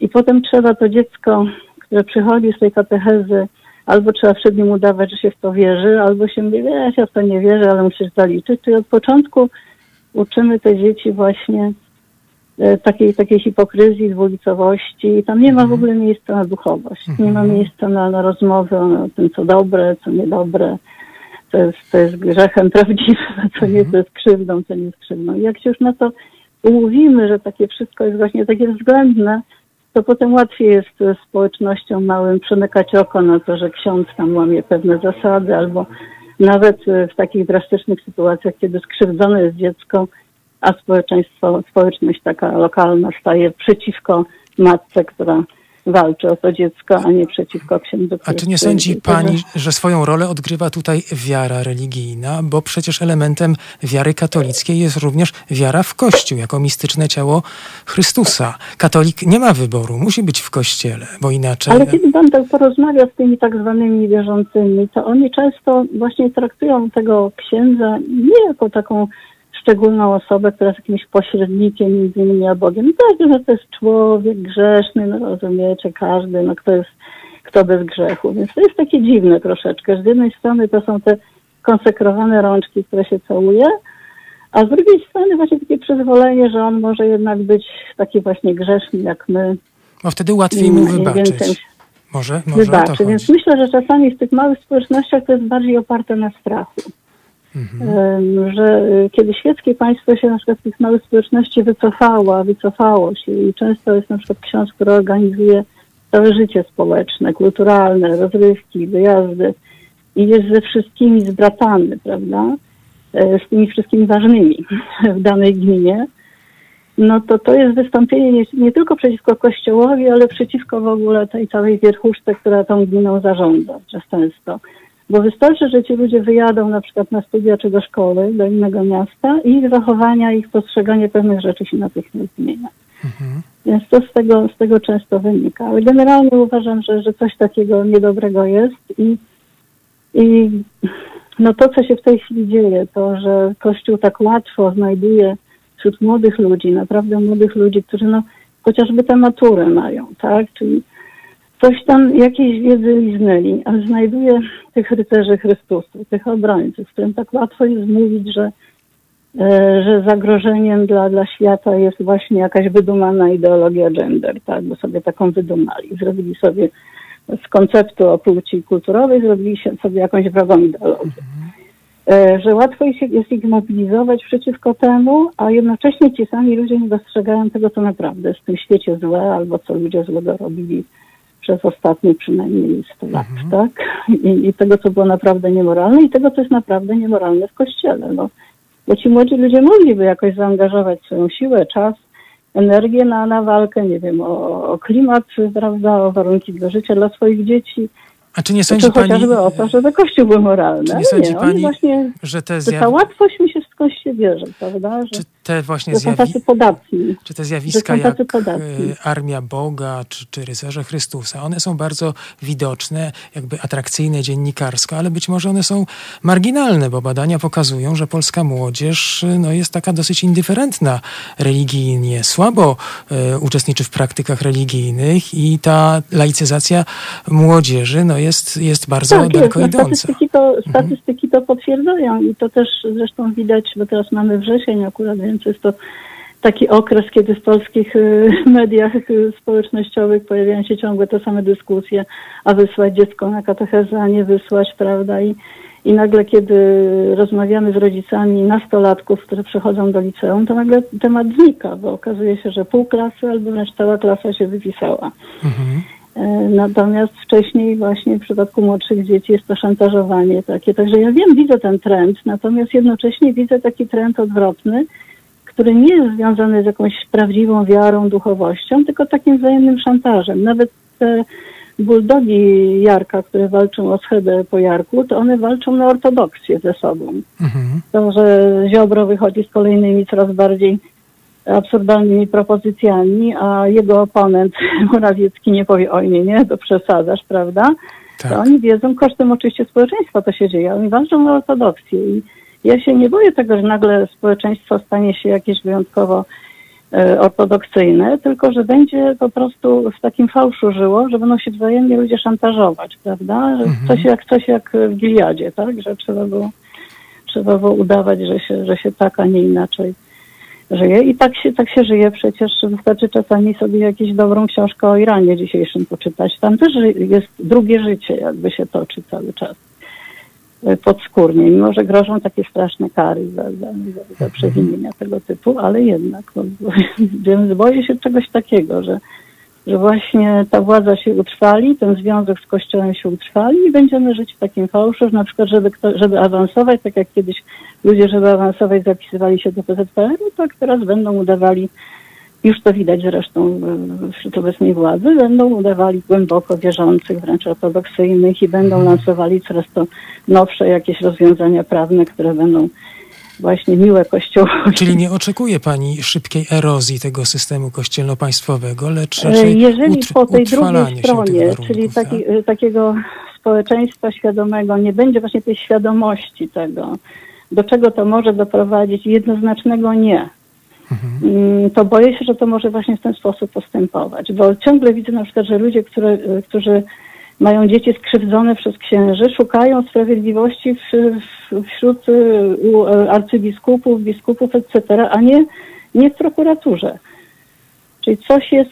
I potem trzeba to dziecko które przychodzi z tej katechezy, albo trzeba przed nim udawać, że się w to wierzy, albo się mówi, wiesz, ja w to nie wierzę, ale musisz zaliczyć. Czyli od początku uczymy te dzieci właśnie e, takiej, takiej hipokryzji, dwulicowości i tam nie ma w ogóle miejsca na duchowość, nie ma miejsca na, na rozmowę o tym, co dobre, co niedobre, co jest, co jest grzechem prawdziwym, co nie, co jest krzywdą, co nie jest krzywdą. I jak się już na to umówimy, że takie wszystko jest właśnie takie względne, to potem łatwiej jest społecznościom małym przemykać oko na to, że ksiądz tam łamie pewne zasady, albo nawet w takich drastycznych sytuacjach, kiedy skrzywdzone jest dziecko, a społeczeństwo, społeczność taka lokalna staje przeciwko matce, która walczy o to dziecko, a nie przeciwko księdzu. A czy nie sądzi pani, że swoją rolę odgrywa tutaj wiara religijna, bo przecież elementem wiary katolickiej jest również wiara w Kościół, jako mistyczne ciało Chrystusa. Katolik nie ma wyboru, musi być w Kościele, bo inaczej... Ale kiedy pan tak porozmawia z tymi tak zwanymi wierzącymi, to oni często właśnie traktują tego księdza nie jako taką szczególną osobę, która jest jakimś pośrednikiem między innymi a Bogiem. Tak, że to jest człowiek grzeszny, no rozumiecie, każdy, no kto jest, kto bez grzechu. Więc to jest takie dziwne troszeczkę. Z jednej strony to są te konsekrowane rączki, które się całuje, a z drugiej strony właśnie takie przyzwolenie, że on może jednak być taki właśnie grzeszny jak my. No wtedy łatwiej mu wybaczyć. Może, może wybaczy. Więc myślę, że czasami w tych małych społecznościach to jest bardziej oparte na strachu. Mhm. Że y, kiedy świeckie państwo się na przykład z tych małych społeczności wycofało, wycofało się i często jest na przykład ksiądz, który organizuje całe życie społeczne, kulturalne, rozrywki, wyjazdy i jest ze wszystkimi zbratany, prawda? E, z tymi wszystkimi ważnymi w danej gminie, no to to jest wystąpienie nie, nie, tylko przeciwko Kościołowi, ale przeciwko w ogóle tej całej wierchuszce, która tą gminą zarządza często. Bo wystarczy, że ci ludzie wyjadą na przykład na studia czy do szkoły, do innego miasta i ich zachowania, ich postrzeganie pewnych rzeczy się natychmiast zmienia. Mhm. Więc to z tego, z tego często wynika. Ale generalnie uważam, że, że coś takiego niedobrego jest i, i no to, co się w tej chwili dzieje, to, że Kościół tak łatwo znajduje wśród młodych ludzi, naprawdę młodych ludzi, którzy no chociażby tę maturę mają, tak? Czyli coś tam, jakiejś wiedzy liznęli, ale znajduje tych rycerzy Chrystusu, tych obrońców, którym tak łatwo jest mówić, że, e, że zagrożeniem dla, dla świata jest właśnie jakaś wydumana ideologia gender, tak, bo sobie taką wydumali. Zrobili sobie z konceptu o płci kulturowej, zrobili sobie jakąś wrogą ideologię. E, że łatwo jest ich mobilizować przeciwko temu, a jednocześnie ci sami ludzie nie dostrzegają tego, co naprawdę jest w tym świecie złe, albo co ludzie złego robili przez ostatnie przynajmniej 100 lat, mhm. tak? I, I, tego, co było naprawdę niemoralne i tego, co jest naprawdę niemoralne w Kościele. No. Bo ci młodzi ludzie mogliby jakoś zaangażować swoją siłę, czas, energię na, na walkę, nie wiem, o, o klimat, prawda, o warunki do życia dla swoich dzieci. A czy nie sądzi pani... chociażby o to, żeby Kościół był moralny. Czy nie sądzi nie, pani, właśnie, że te zjaw... ta łatwość mi się skądś się bierze, prawda? Że, czy te właśnie że zjawi... tacy podatni. Czy te zjawiska jak. E, Armia Boga, czy, czy Rycerze Chrystusa, one są bardzo widoczne, jakby atrakcyjne dziennikarsko, ale być może one są marginalne, bo badania pokazują, że polska młodzież no, jest taka dosyć indyferentna religijnie, słabo e, uczestniczy w praktykach religijnych i ta laicyzacja młodzieży no, jest, jest bardzo tak, daleko jest. idąca. Statystyki to, mhm. statystyki to potwierdzają i to też zresztą widać, bo teraz mamy wrzesień akurat, więc jest to taki okres, kiedy w polskich y, mediach y, społecznościowych pojawiają się ciągle te same dyskusje, a wysłać dziecko na katechezę, a nie wysłać, prawda? I, i nagle, kiedy rozmawiamy z rodzicami nastolatków, które przychodzą do liceum, to nagle temat znika, bo okazuje się, że pół klasy albo wręcz cała klasa się wypisała. Mhm. E, natomiast wcześniej właśnie w przypadku młodszych dzieci jest to szantażowanie takie. Także ja wiem, widzę ten trend, natomiast jednocześnie widzę taki trend odwrotny, który nie jest związany z jakąś prawdziwą wiarą, duchowością, tylko takim wzajemnym szantażem. Nawet te buldogi Jarka, które walczą o schedę po Jarku, to one walczą na ortodoksję ze sobą. Mhm. To, że Ziobro wychodzi z kolejnymi coraz bardziej absurdalnymi propozycjami, a jego oponent Morawiecki nie powie, oj nie, nie, to przesadzasz, prawda? Tak. To oni wiedzą, kosztem oczywiście społeczeństwa to się dzieje, oni walczą o ortodoksję i ja się nie boję tego, że nagle społeczeństwo stanie się jakieś wyjątkowo e, ortodoksyjne, tylko że będzie po prostu w takim fałszu żyło, że będą się wzajemnie ludzie szantażować, prawda? Że Mhm. Coś jak coś jak w Giliadzie, tak? Że trzeba było, trzeba było udawać, że się, że się tak, a nie inaczej żyje. I tak się, tak się żyje przecież. Wystarczy czasami sobie jakąś dobrą książkę o Iranie dzisiejszym poczytać. Tam też jest drugie życie, jakby się toczy cały czas podskórnie, mimo że grożą takie straszne kary za, za, za, przewinienia tego typu, ale jednak no, więc boję się czegoś takiego, że, że właśnie ta władza się utrwali, ten związek z Kościołem się utrwali i będziemy żyć w takim fałszu, że na przykład, żeby, kto, żeby awansować, tak jak kiedyś ludzie, żeby awansować, zapisywali się do PZPR-u, tak teraz będą udawali, już to widać zresztą wśród obecnej władzy, będą udawali głęboko wierzących, wręcz ortodoksyjnych i będą lansowali coraz to nowsze jakieś rozwiązania prawne, które będą właśnie miłe Kościołowi. Czyli nie oczekuje pani szybkiej erozji tego systemu kościelno-państwowego, lecz E, raczej Jeżeli utr- po tej drugiej stronie, czyli tak? taki, e, takiego społeczeństwa świadomego, nie będzie właśnie tej świadomości tego, do czego to może doprowadzić, jednoznacznego nie, Mhm. Mm, to boję się, że to może właśnie w ten sposób postępować. Bo ciągle widzę na przykład, że ludzie, które, e, którzy mają dzieci skrzywdzone przez księży, szukają sprawiedliwości w, w, wśród e, u e, arcybiskupów, biskupów, etc., a nie, nie w prokuraturze. Czyli coś jest,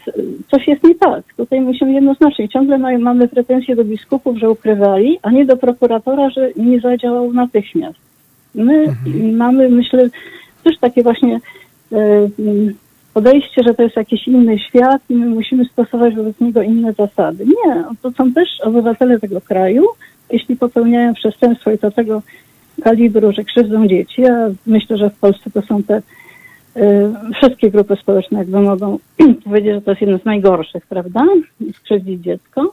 coś jest nie tak. Tutaj musimy jednoznacznie. Ciągle mają, mamy pretensje do biskupów, że ukrywali, a nie do prokuratora, że nie zadziałał natychmiast. My mamy, myślę, też takie właśnie podejście, że to jest jakiś inny świat i my musimy stosować wobec niego inne zasady. Nie, to są też obywatele tego kraju. Jeśli popełniają przestępstwo i to tego kalibru, że krzywdzą dzieci, a myślę, że w Polsce to są te y, wszystkie grupy społeczne jakby mogą powiedzieć, że to jest jedno z najgorszych, prawda? Skrzywdzić dziecko.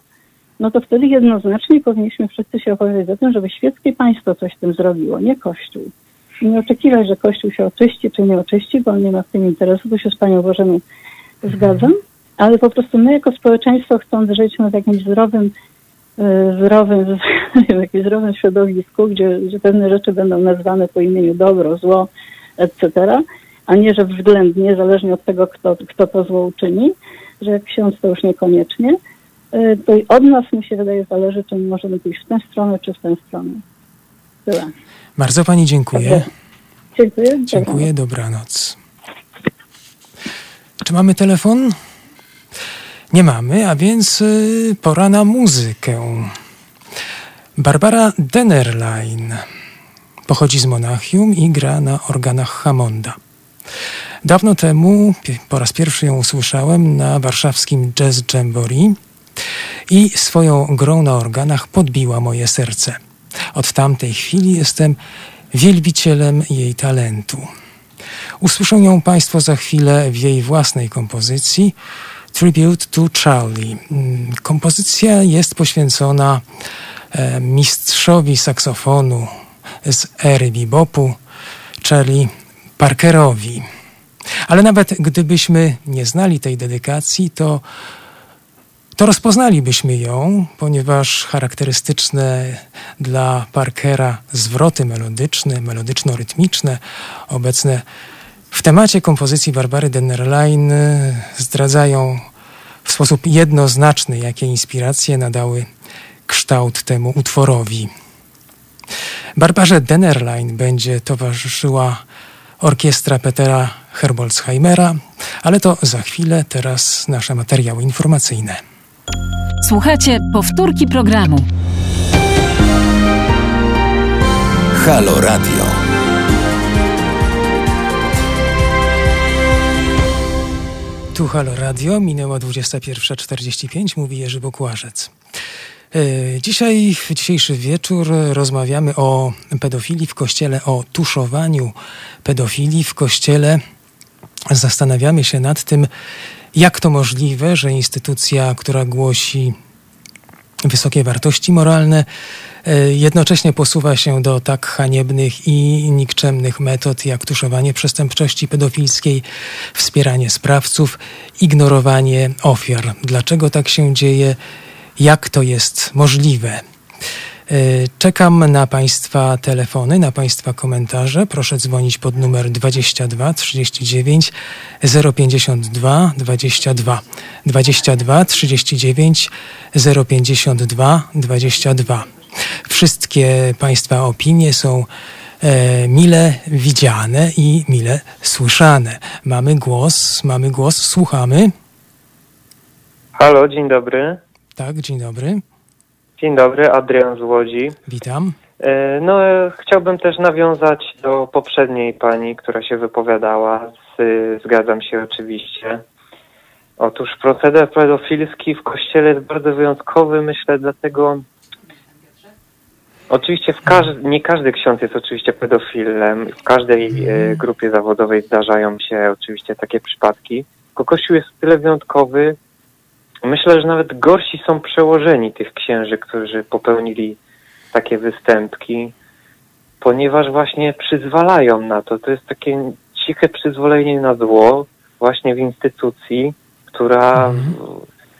No to wtedy jednoznacznie powinniśmy wszyscy się opowiedzieć za tym, żeby świeckie państwo coś z tym zrobiło, nie Kościół. Nie oczekiwać, że Kościół się oczyści czy nie oczyści, bo on nie ma w tym interesu, tu się z Panią Bożeną zgadzam, ale po prostu my jako społeczeństwo chcąc żyć w jakimś zdrowym, e, zdrowym, wiem, jakimś zdrowym środowisku, gdzie, gdzie pewne rzeczy będą nazwane po imieniu dobro, zło, etc., a nie, że względnie, zależnie od tego, kto, kto to zło uczyni, że ksiądz to już niekoniecznie, e, to i od nas, mi się wydaje, zależy, czy możemy pójść w tę stronę, czy w tę stronę. Tyle. Bardzo pani dziękuję. Dziękuję. Dziękuję, dobranoc. Czy mamy telefon? Nie mamy, a więc y, pora na muzykę. Barbara Dennerlein pochodzi z Monachium i gra na organach Hammonda. Dawno temu po raz pierwszy ją usłyszałem na warszawskim Jazz Jamboree i swoją grą na organach podbiła moje serce. Od tamtej chwili jestem wielbicielem jej talentu. Usłyszą ją Państwo za chwilę w jej własnej kompozycji Tribute to Charlie. Mm, Kompozycja jest poświęcona e, mistrzowi saksofonu z ery bebopu, Charlie Parkerowi. Ale nawet gdybyśmy nie znali tej dedykacji, to to rozpoznalibyśmy ją, ponieważ charakterystyczne dla Parkera zwroty melodyczne, melodyczno-rytmiczne, obecne w temacie kompozycji Barbary Dennerlein y, zdradzają w sposób jednoznaczny, jakie inspiracje nadały kształt temu utworowi. Barbarze Dennerlein będzie towarzyszyła orkiestra Petera Herbolzheimera, ale to za chwilę, teraz nasze materiały informacyjne. Słuchajcie powtórki programu. Halo Radio. Tu Halo Radio, minęła 21.45, mówi Jerzy Bokłażec. E, Dzisiaj, w dzisiejszy wieczór rozmawiamy o pedofilii w kościele, o tuszowaniu pedofilii w kościele. Zastanawiamy się nad tym, jak to możliwe, że instytucja, która głosi wysokie wartości moralne, e, jednocześnie posuwa się do tak haniebnych i nikczemnych metod jak tuszowanie przestępczości pedofilskiej, wspieranie sprawców, ignorowanie ofiar. Dlaczego tak się dzieje? Jak to jest możliwe? Czekam na Państwa telefony, na Państwa komentarze. Proszę dzwonić pod numer 22 39 052 22 22 39 052 22. Wszystkie Państwa opinie są e, mile widziane i mile słyszane. Mamy głos, mamy głos, słuchamy. Halo, dzień dobry. Tak, dzień dobry. Dzień dobry, Adrian z Łodzi. Witam. E, No, e, chciałbym też nawiązać do poprzedniej pani, która się wypowiadała. Z, zgadzam się oczywiście. Otóż proceder pedofilski w kościele jest bardzo wyjątkowy, myślę, dlatego. Oczywiście w każ- nie każdy ksiądz jest oczywiście pedofilem. W każdej e, grupie zawodowej zdarzają się oczywiście takie przypadki. Tylko Kościół jest tyle wyjątkowy. Myślę, że nawet gorsi są przełożeni tych księży, którzy popełnili takie występki, ponieważ właśnie przyzwalają na to. To jest takie ciche przyzwolenie na zło właśnie w instytucji, która,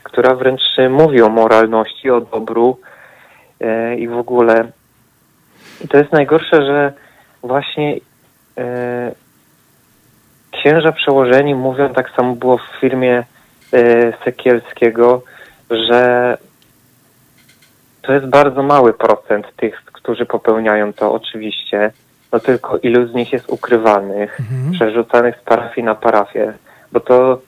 która wręcz mówi o moralności, o dobru e, i w ogóle. I to jest najgorsze, że właśnie e, księża przełożeni mówią, tak samo było w firmie e, Sekielskiego, że to jest bardzo mały procent tych, którzy popełniają to oczywiście, no tylko ilu z nich jest ukrywanych, Mhm. przerzucanych z parafii na parafię, bo to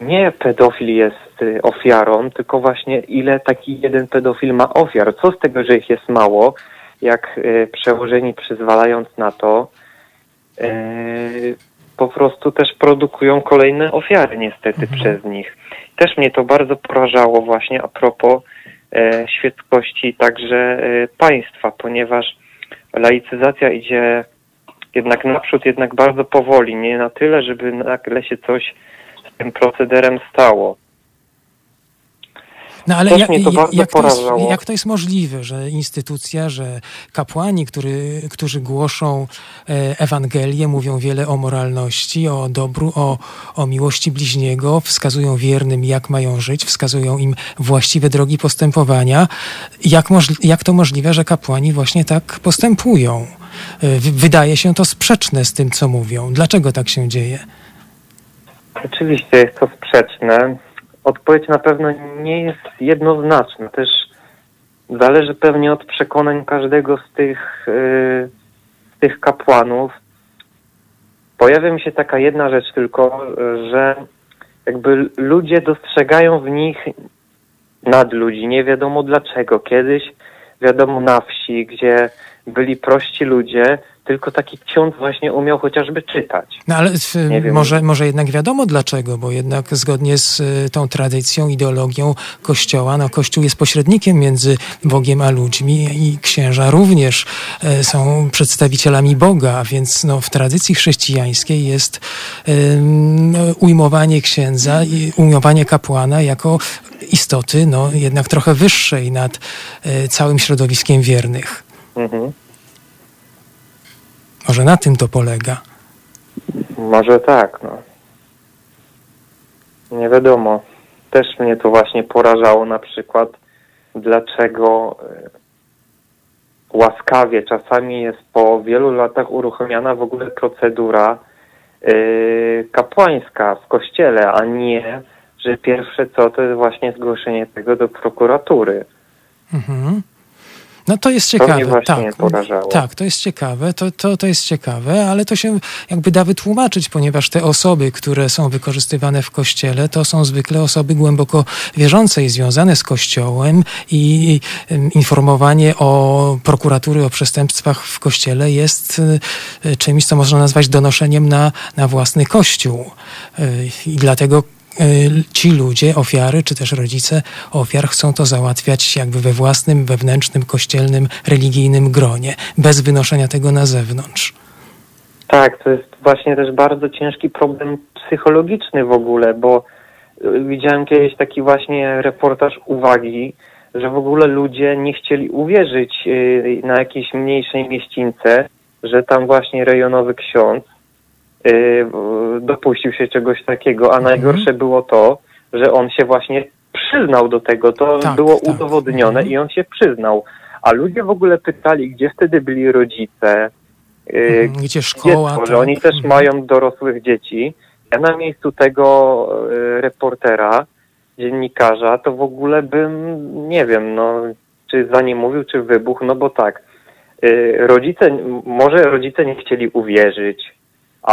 nie pedofil jest y, ofiarą, tylko właśnie ile taki jeden pedofil ma ofiar. Co z tego, że ich jest mało, jak y, przełożeni przyzwalając na to, y, po prostu też produkują kolejne ofiary niestety przez nich. Też mnie to bardzo porażało właśnie a propos e, świeckości także e, państwa, ponieważ laicyzacja idzie jednak naprzód, jednak bardzo powoli, nie na tyle, żeby nagle się coś z tym procederem stało. No ale jak, jak, to jest, jak to jest możliwe, że instytucja, że kapłani, który, którzy głoszą e, Ewangelię, mówią wiele o moralności, o dobru, o, o miłości bliźniego, wskazują wiernym, jak mają żyć, wskazują im właściwe drogi postępowania. Jak, możli- jak to możliwe, że kapłani właśnie tak postępują? E, wy- Wydaje się to sprzeczne z tym, co mówią. Dlaczego tak się dzieje? Oczywiście jest to sprzeczne. Odpowiedź na pewno nie jest jednoznaczna. Też zależy pewnie od przekonań każdego z tych, z tych kapłanów. Pojawia mi się taka jedna rzecz tylko, że jakby ludzie dostrzegają w nich nadludzi. Nie wiadomo dlaczego. Kiedyś, wiadomo, na wsi, gdzie byli prości ludzie, tylko taki ksiądz właśnie umiał chociażby czytać. No ale może, może jednak wiadomo dlaczego, bo jednak zgodnie z y, tą tradycją, ideologią Kościoła, no Kościół jest pośrednikiem między Bogiem a ludźmi i księża również e, są przedstawicielami Boga, a więc no, w tradycji chrześcijańskiej jest ym, ujmowanie księdza i ujmowanie kapłana jako istoty no, jednak trochę wyższej nad e, całym środowiskiem wiernych. Mhm. Może na tym to polega. Może tak, no. Nie wiadomo. Też mnie to właśnie porażało na przykład, dlaczego e, łaskawie czasami jest po wielu latach uruchomiona w ogóle procedura e, kapłańska w kościele, a nie, że pierwsze co to jest właśnie zgłoszenie tego do prokuratury. Mhm. No to jest To ciekawe. właśnie tak, tak, to jest ciekawe, to, to, to jest ciekawe, ale to się jakby da wytłumaczyć, ponieważ te osoby, które są wykorzystywane w kościele, to są zwykle osoby głęboko wierzące i związane z kościołem i informowanie o prokuratury o przestępstwach w kościele jest y, czymś, co można nazwać donoszeniem na, na własny kościół. Y, I dlatego ci ludzie, ofiary, czy też rodzice ofiar chcą to załatwiać jakby we własnym, wewnętrznym, kościelnym, religijnym gronie, bez wynoszenia tego na zewnątrz. Tak, to jest właśnie też bardzo ciężki problem psychologiczny w ogóle, bo y, widziałem kiedyś taki właśnie reportaż uwagi, że w ogóle ludzie nie chcieli uwierzyć y, na jakiejś mniejszej mieścińce, że tam właśnie rejonowy ksiądz dopuścił się czegoś takiego, a najgorsze było to, że on się właśnie przyznał do tego, to Tak, było tak. udowodnione Mhm. i on się przyznał. A ludzie w ogóle pytali, gdzie wtedy byli rodzice, y, Mhm, Gdzie szkoła? dziecko, tak? że oni też Mhm. mają dorosłych dzieci. Ja na miejscu tego y, reportera, dziennikarza, to w ogóle bym, nie wiem, no, czy za nim mówił, czy wybuch, no bo tak, y, rodzice, może rodzice nie chcieli uwierzyć,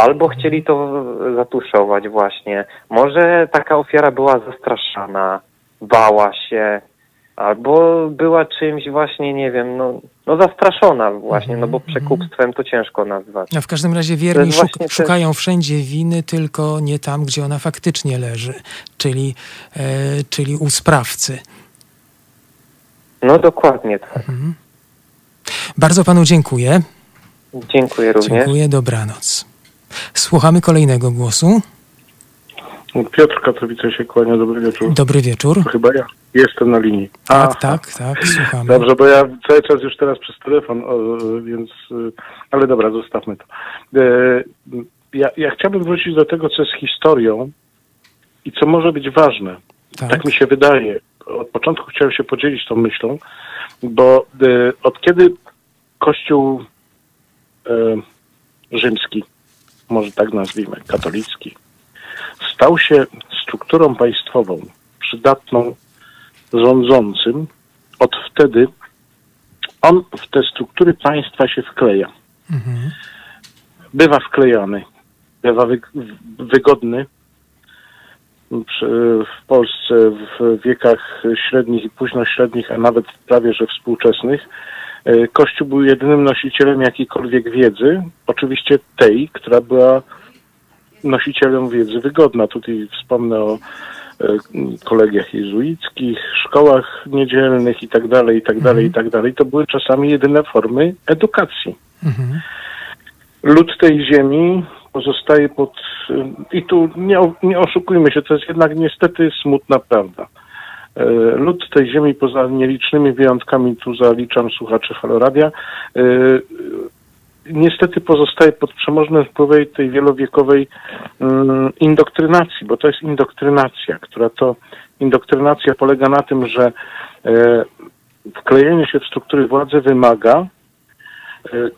albo chcieli to zatuszować właśnie. Może taka ofiara była zastraszana, bała się, albo była czymś właśnie, nie wiem, no, no zastraszona właśnie, no bo Mhm, przekupstwem to ciężko nazwać. No w każdym razie wierni szuk- te- szukają wszędzie winy, tylko nie tam, gdzie ona faktycznie leży, czyli, e, czyli u sprawcy. No dokładnie tak. Bardzo panu dziękuję. Dziękuję również. Dziękuję, dobranoc. Słuchamy kolejnego głosu. Piotr Katowice się kłania, dobry wieczór. Dobry wieczór. To chyba ja jestem na linii. Tak, Aha. tak, tak, słuchamy. Dobrze, bo ja cały czas już teraz przez telefon, o, więc, y, ale dobra, zostawmy to. E, Ja, ja chciałbym wrócić do tego, co jest historią i co może być ważne. Tak. Tak mi się wydaje. Od początku chciałem się podzielić tą myślą, bo e, od kiedy Kościół e, rzymski, może tak nazwijmy, katolicki, stał się strukturą państwową przydatną rządzącym, od wtedy on w te struktury państwa się wkleja. Mhm. Bywa wklejany, bywa wy, wygodny. W Polsce w wiekach średnich i późnośrednich, a nawet prawie że współczesnych, Kościół był jedynym nosicielem jakiejkolwiek wiedzy, oczywiście tej, która była nosicielem wiedzy wygodna. Tutaj wspomnę o e, kolegiach jezuickich, szkołach niedzielnych i tak dalej, i tak dalej, i tak dalej. To były czasami jedyne formy edukacji. Mhm. Lud tej ziemi pozostaje pod... I tu nie, nie oszukujmy się, to jest jednak niestety smutna prawda. E, Lud tej ziemi, poza nielicznymi wyjątkami, tu zaliczam słuchaczy Haloradia, e, niestety pozostaje pod przemożnym wpływem tej wielowiekowej mm, indoktrynacji, bo to jest indoktrynacja, która to indoktrynacja polega na tym, że e, wklejenie się w struktury władzy wymaga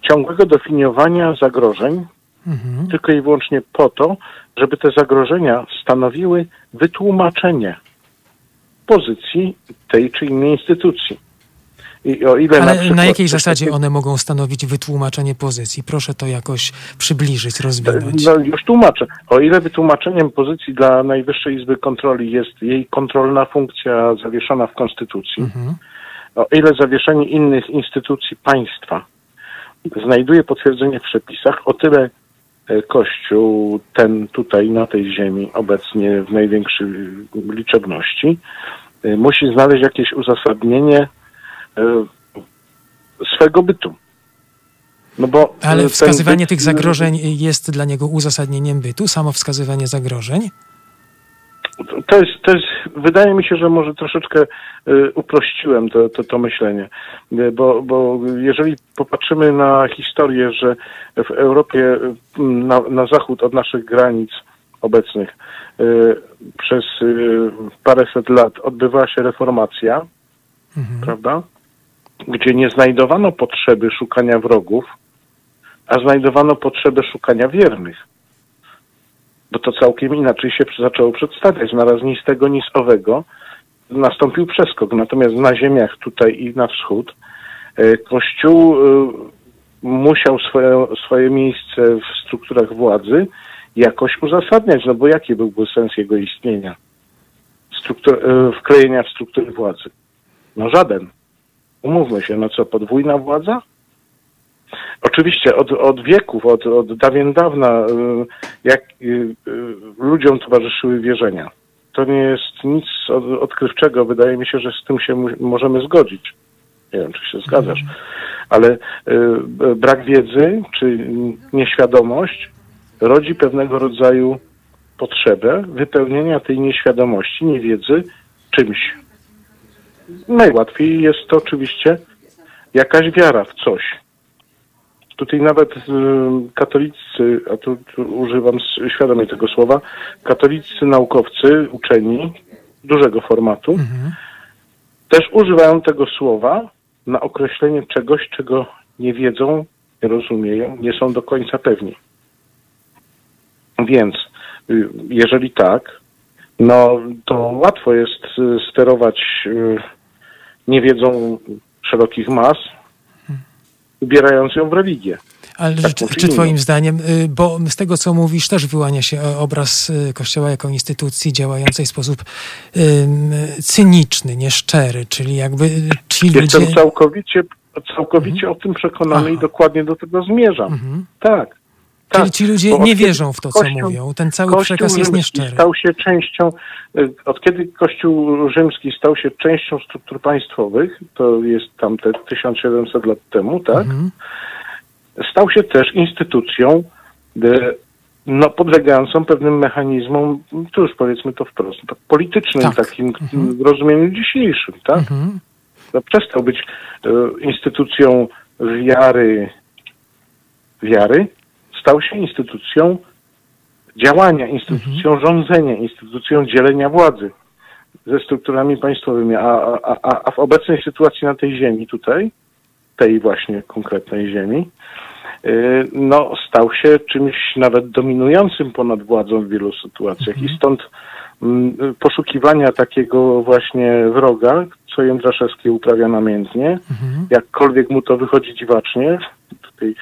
ciągłego definiowania zagrożeń, Mhm. tylko i wyłącznie po to, żeby te zagrożenia stanowiły wytłumaczenie pozycji tej czy innej instytucji. I o ile na, Ale przykład na jakiej zasadzie one mogą stanowić wytłumaczenie pozycji? Proszę to jakoś przybliżyć, rozwinąć. No już tłumaczę. O ile wytłumaczeniem pozycji dla Najwyższej Izby Kontroli jest jej kontrolna funkcja zawieszona w Konstytucji, Mhm. o ile zawieszenie innych instytucji państwa znajduje potwierdzenie w przepisach, o tyle e, Kościół, ten tutaj na tej ziemi, obecnie w największej liczebności, musi znaleźć jakieś uzasadnienie e, swego bytu. No bo e, Ale wskazywanie byt- tych zagrożeń jest dla niego uzasadnieniem bytu, samo wskazywanie zagrożeń? To jest, to jest, wydaje mi się, że może troszeczkę y, uprościłem to, to, to myślenie, Y, bo, bo jeżeli popatrzymy na historię, że w Europie y, na, na zachód od naszych granic obecnych y, przez y, paręset lat odbywała się reformacja, Mhm. prawda? Gdzie nie znajdowano potrzeby szukania wrogów, a znajdowano potrzebę szukania wiernych bo to całkiem inaczej się zaczęło przedstawiać. Naraz ni z tego, ni z owego nastąpił przeskok. Natomiast na ziemiach tutaj i na wschód e, Kościół musiał swoje, swoje miejsce w strukturach władzy jakoś uzasadniać, no bo jaki byłby sens jego istnienia? Struktur, e, wklejenia w struktury władzy? No żaden. Umówmy się, no co, podwójna władza? Oczywiście od, od wieków, od, od dawien dawna, y, jak y, ludziom towarzyszyły wierzenia. To nie jest nic od, odkrywczego. Wydaje mi się, że z tym się możemy zgodzić. Nie wiem, czy się zgadzasz, ale y, y, brak wiedzy czy nieświadomość rodzi pewnego rodzaju potrzebę wypełnienia tej nieświadomości, niewiedzy czymś. Najłatwiej jest to oczywiście jakaś wiara w coś. Tutaj nawet y, katolicy, a tu, tu używam świadomie tego słowa, katolicy naukowcy, uczeni dużego formatu, Mhm. też używają tego słowa na określenie czegoś, czego nie wiedzą, nie rozumieją, nie są do końca pewni. Więc y, jeżeli tak, no to łatwo jest y, sterować y, niewiedzą szerokich mas, ubierając ją w religię. Ale Tak, czy, czy twoim zdaniem, bo z tego co mówisz też wyłania się e, obraz Kościoła jako instytucji działającej w sposób ym, cyniczny, nieszczery, czyli jakby ci Jestem ludzie... całkowicie, całkowicie o tym przekonany i Aha. dokładnie do tego zmierzam. Mhm. Tak. Czyli tak. ci ludzie nie wierzą w to, co Kościół- mówią. Ten cały Kościół przekaz jest nieszczery. Stał się częścią, y, od kiedy Kościół rzymski stał się częścią struktur państwowych, to jest tam te 1700 lat temu, tak? Mhm. Stał się też instytucją y, no, podlegającą pewnym mechanizmom, to już powiedzmy to wprost, tak, politycznym Tak. takim Mhm. w rozumieniu dzisiejszym, tak? Mhm. no, przestał być e, instytucją wiary, wiary, stał się instytucją działania, instytucją rządzenia, instytucją dzielenia władzy ze strukturami państwowymi, a, a, a, w obecnej sytuacji na tej ziemi tutaj, tej właśnie konkretnej ziemi, y, no, stał się czymś nawet dominującym ponad władzą w wielu sytuacjach. I stąd mm, poszukiwania takiego właśnie wroga, co Jędraszewski uprawia namiętnie, Mhm. jakkolwiek mu to wychodzi dziwacznie, tutaj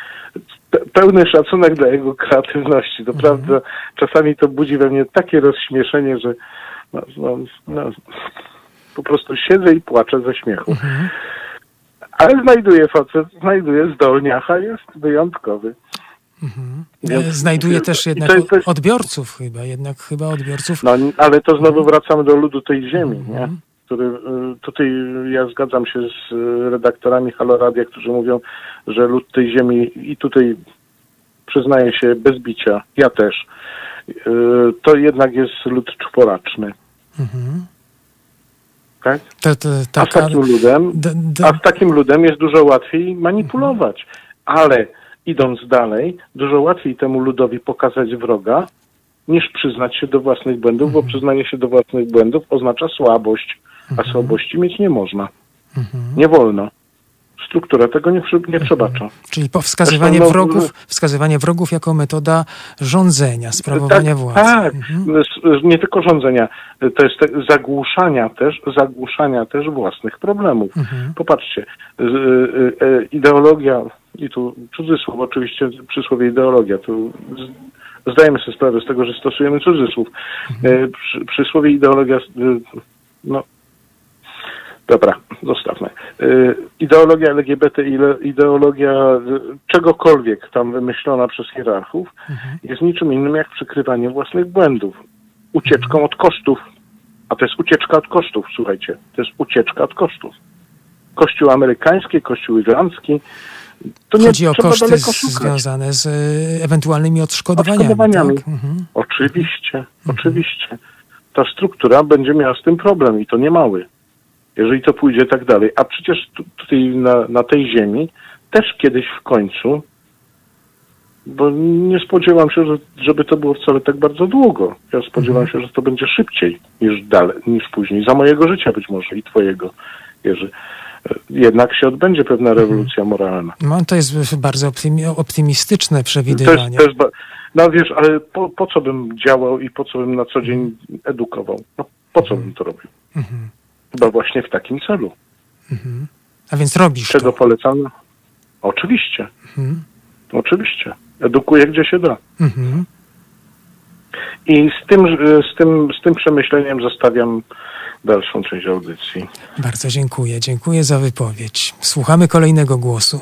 pełny szacunek dla jego kreatywności. To prawda, czasami to budzi we mnie takie rozśmieszenie, że no, no, no, po prostu siedzę i płaczę ze śmiechu. Mhm. Ale znajduje facet, znajduje zdolniacha, jest wyjątkowy. Mhm. Więc- E, Znajduje też jednak to to odbiorców chyba, jednak chyba odbiorców. No, ale to znowu wracamy do ludu tej ziemi, nie? Mhm. Który, y, tutaj ja zgadzam się z y, redaktorami Haloradia, którzy mówią, że lud tej ziemi i tutaj przyznaję się bez bicia, ja też, y, to jednak jest lud czworaczny, Mhm. tak? To, to, A z takim ludem, a z takim ludem jest dużo łatwiej manipulować, ale idąc dalej, dużo łatwiej temu ludowi pokazać wroga, niż przyznać się do własnych błędów, bo przyznanie się do własnych błędów oznacza słabość, a słabości mieć nie można. Mhm. Nie wolno. Struktura tego nie, nie przebacza. Czyli po wskazywanie Zresztą, no, wrogów, wskazywanie wrogów jako metoda rządzenia, sprawowania tak, władzy. tak. Mhm. Nie tylko rządzenia, to jest te, zagłuszania też, zagłuszania też własnych problemów. Mhm. Popatrzcie, z- y, y, ideologia, i tu cudzysłów, oczywiście przysłowie ideologia, tu zdajemy sobie sprawę z tego, że stosujemy cudzysłów. Y, Przy, przysłowie ideologia, y, no dobra, zostawmy. Y, Ideologia LGBT, ideologia y, czegokolwiek tam wymyślona przez hierarchów jest niczym innym jak przykrywanie własnych błędów. Ucieczką od kosztów. A to jest ucieczka od kosztów, słuchajcie. To jest ucieczka od kosztów. Kościół amerykański, kościół irlandzki. To nie Chodzi o koszty związane z e, ewentualnymi odszkodowaniami. Odszkodowaniami. Tak? Mhm. Oczywiście, oczywiście. Ta struktura będzie miała z tym problem i to nie mały. Jeżeli to pójdzie tak dalej. A przecież tu, tutaj na, na tej ziemi też kiedyś w końcu, bo nie spodziewam się, że, żeby to było wcale tak bardzo długo. Ja spodziewam się, że to będzie szybciej niż dalej, niż później. Za mojego życia być może i twojego, Jerzy. E, Jednak się odbędzie pewna rewolucja moralna. No, to jest bardzo optymi- optymistyczne przewidywanie. no wiesz, ale po, po co bym działał i po co bym na co dzień edukował? No, po co bym to robił? Mhm. Chyba właśnie w takim celu. A więc robisz Czego to. polecam? Oczywiście. Mhm. Oczywiście. Edukuję gdzie się da. Mhm. I z tym, z tym, z tym przemyśleniem zostawiam dalszą część audycji. Bardzo dziękuję. Dziękuję za wypowiedź. Słuchamy kolejnego głosu.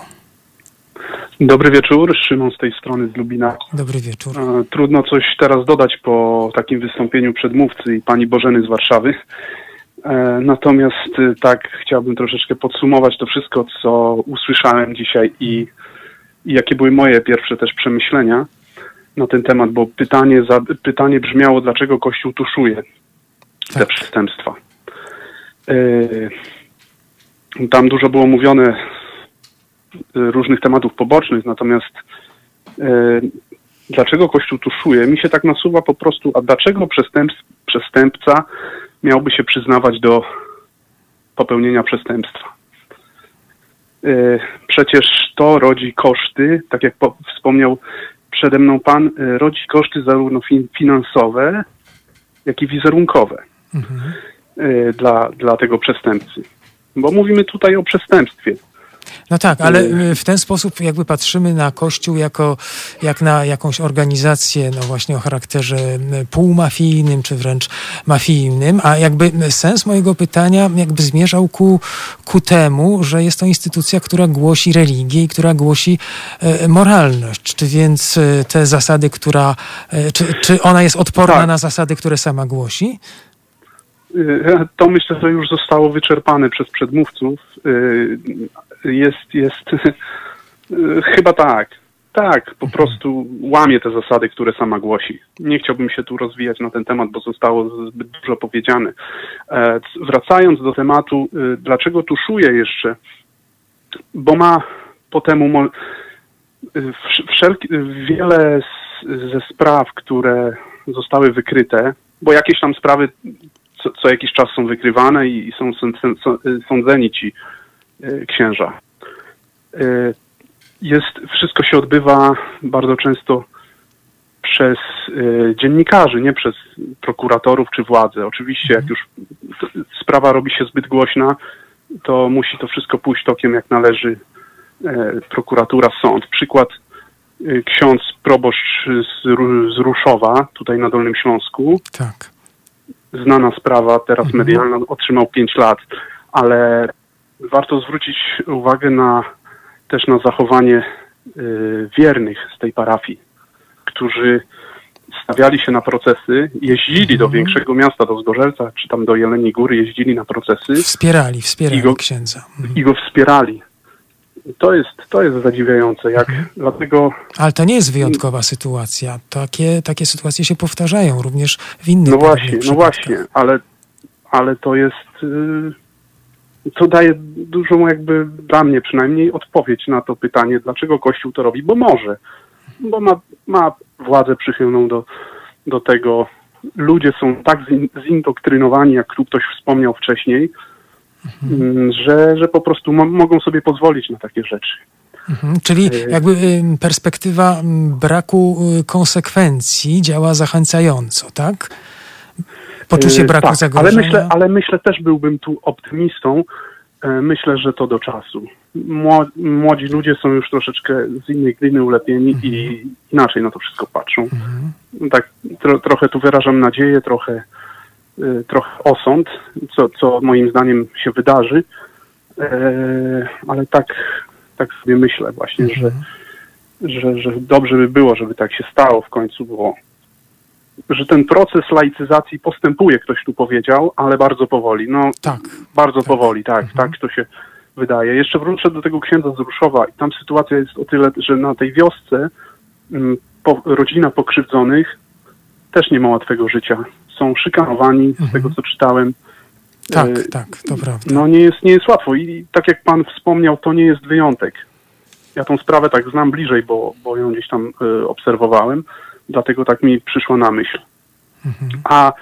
Dobry wieczór, Szymon z tej strony z Lubina. Dobry wieczór. E, Trudno coś teraz dodać po takim wystąpieniu przedmówcy i pani Bożeny z Warszawy. E, Natomiast e, tak chciałbym troszeczkę podsumować to wszystko, co usłyszałem dzisiaj i, i jakie były moje pierwsze też przemyślenia na ten temat, bo pytanie, za, pytanie brzmiało, dlaczego Kościół tuszuje te Tak. przestępstwa. E, Tam dużo było mówione e, różnych tematów pobocznych, natomiast dlaczego Kościół tuszuje? Mi się tak nasuwa po prostu, a dlaczego przestęp, przestępca miałby się przyznawać do popełnienia przestępstwa? y, przecież to rodzi koszty, tak jak po, wspomniał przede mną pan, y, rodzi koszty zarówno fin, finansowe, jak i wizerunkowe Mhm. y, dla, dla tego przestępcy. Bo mówimy tutaj o przestępstwie. No tak, ale Y. y, w ten sposób jakby patrzymy na Kościół jako jak na jakąś organizację, no właśnie o charakterze y, półmafijnym, czy wręcz mafijnym, a jakby sens mojego pytania jakby zmierzał ku, ku temu, że jest to instytucja, która głosi religię i która głosi moralność. Czy więc te zasady, która, czy, czy ona jest odporna Tak. na zasady, które sama głosi? Y, To myślę, że już zostało wyczerpane przez przedmówców. Jest, jest y, chyba tak. Tak, po prostu łamie te zasady, które sama głosi. Nie chciałbym się tu rozwijać na ten temat, bo zostało zbyt dużo powiedziane. E, Wracając do tematu, y, dlaczego tuszuje jeszcze? Bo ma po temu wszelki, wiele z, ze spraw, które zostały wykryte, bo jakieś tam sprawy co, co jakiś czas są wykrywane i, są sąd- sąd- sądzeni ci księża. Y, Jest, wszystko się odbywa bardzo często przez y, dziennikarzy, nie przez prokuratorów czy władze. Oczywiście, jak już sprawa robi się zbyt głośna, to musi to wszystko pójść tokiem, jak należy e, prokuratura, sąd. Przykład ksiądz proboszcz z Ruszowa, tutaj na Dolnym Śląsku, Tak. znana sprawa, teraz Mhm. medialna, otrzymał 5 lat, ale warto zwrócić uwagę na też na zachowanie y, wiernych z tej parafii, którzy stawiali się na procesy, jeździli do Mhm. większego miasta, do Zgorzelca, czy tam do Jeleniej Góry, jeździli na procesy Wspierali, wspierali Igo- księdza. Mhm. i go wspierali. To jest, to jest zadziwiające, jak Mhm. dlatego Ale to nie jest wyjątkowa sytuacja. Takie, takie sytuacje się powtarzają również w innych No właśnie, no właśnie, ale, ale to jest. y, To daje dużą, jakby dla mnie przynajmniej, odpowiedź na to pytanie, dlaczego Kościół to robi, bo może. Bo ma, ma władzę przychylną do, do tego. Ludzie są tak zin, zindoktrynowani, jak tu ktoś wspomniał wcześniej, mm, że, że po prostu mo, mogą sobie pozwolić na takie rzeczy. Mhm. Czyli Y- jakby ym, perspektywa braku y, konsekwencji działa zachęcająco, tak? Poczucie Yy, braku tak, zagrożenia. Ale myślę, ale myślę też byłbym tu optymistą. E, Myślę, że to do czasu. Mło- Młodzi ludzie są już troszeczkę z innej gliny ulepieni i inaczej na to wszystko patrzą. Mhm. Tak tro, trochę tu wyrażam nadzieję, trochę, y, trochę osąd, co, co moim zdaniem się wydarzy. Ale tak, tak sobie myślę właśnie, że, że, że dobrze by było, żeby tak się stało w końcu, bo że ten proces laicyzacji postępuje, ktoś tu powiedział, ale bardzo powoli. No, Tak. bardzo powoli, tak, tak to się wydaje. Jeszcze wrócę do tego księdza z Ruszowa i tam sytuacja jest o tyle, że na tej wiosce mm, po, rodzina pokrzywdzonych też nie ma łatwego życia. Są szykanowani, z tego co czytałem. Tak, E, tak, to prawda. No nie jest, nie jest łatwo i tak jak pan wspomniał, to nie jest wyjątek. Ja tą sprawę tak znam bliżej, bo, bo ją gdzieś tam y, obserwowałem, dlatego tak mi przyszła na myśl. Mhm. A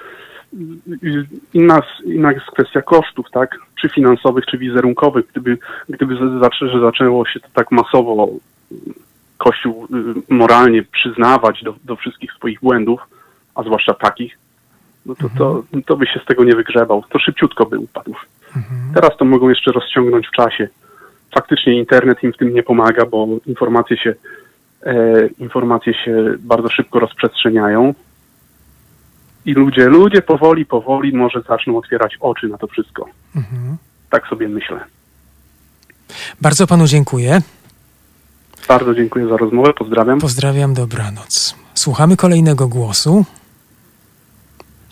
inna, inna jest kwestia kosztów, tak? Czy finansowych, czy wizerunkowych. Gdyby, gdyby zaczę, że zaczęło się to tak masowo Kościół y, moralnie przyznawać do, do wszystkich swoich błędów, a zwłaszcza takich, no to, to, to by się z tego nie wygrzebał. To szybciutko by upadł. Teraz to mogą jeszcze rozciągnąć w czasie. Faktycznie internet im w tym nie pomaga, bo informacje się, informacje się bardzo szybko rozprzestrzeniają. I ludzie, ludzie powoli, powoli może zaczną otwierać oczy na to wszystko. Mhm. Tak sobie myślę. Bardzo panu dziękuję. Bardzo dziękuję za rozmowę. Pozdrawiam. Pozdrawiam, dobranoc. Słuchamy kolejnego głosu.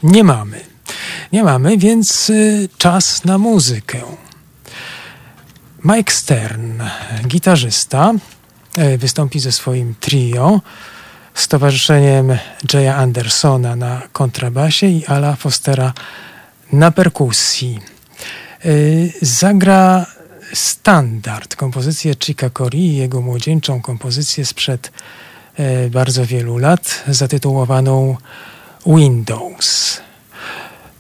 Nie mamy. Nie mamy, więc y, czas na muzykę. Mike Stern, gitarzysta, wystąpi ze swoim trio z towarzyszeniem Jaya Andersona na kontrabasie i Ala Fostera na perkusji. Y, Zagra standard, kompozycję Chica Cory i jego młodzieńczą kompozycję sprzed e, bardzo wielu lat, zatytułowaną Windows.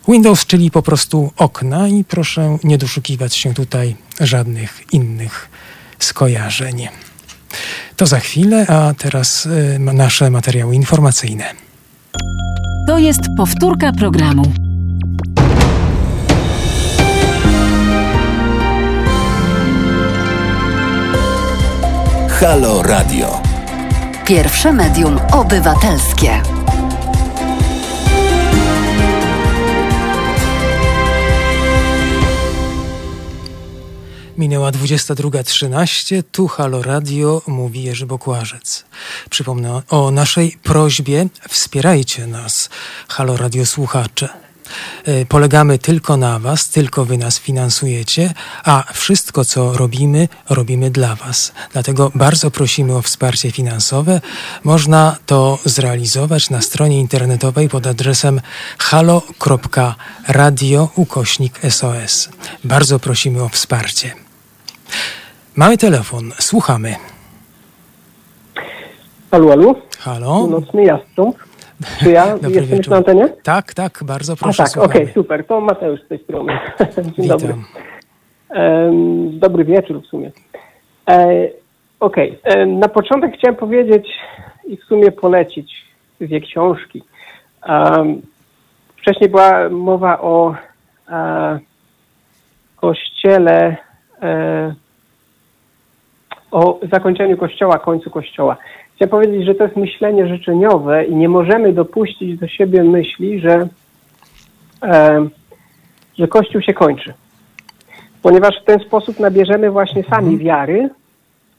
Windows, czyli po prostu okna i proszę nie doszukiwać się tutaj żadnych innych skojarzeń. To za chwilę, a teraz y, nasze materiały informacyjne. To jest powtórka programu. Halo Radio. Pierwsze medium obywatelskie. Minęła 22.13, tu Halo Radio, mówi Jerzy Bokłażec. Przypomnę o naszej prośbie, wspierajcie nas, Halo Radio słuchacze. E, polegamy tylko na Was, tylko Wy nas finansujecie, a wszystko, co robimy, robimy dla Was. Dlatego bardzo prosimy o wsparcie finansowe. Można to zrealizować na stronie internetowej pod adresem halo.radio ukośnik SOS. Bardzo prosimy o wsparcie. Mamy telefon, słuchamy. Halo, halo. Halo. Północny Jastrząb. Czy ja Dobry jestem wieczór. na antenie? Tak, tak, bardzo A proszę, tak, słuchamy. okej, super. To Mateusz z tej strony. Dzień Witam. dobry. Em, dobry wieczór w sumie. E, okej, e, na początek chciałem powiedzieć i w sumie polecić dwie książki. Em, wcześniej była mowa o e, kościele, e, o zakończeniu kościoła, końcu kościoła. Chciałem powiedzieć, że to jest myślenie życzeniowe i nie możemy dopuścić do siebie myśli, że, e, że Kościół się kończy. Ponieważ w ten sposób nabierzemy właśnie sami wiary,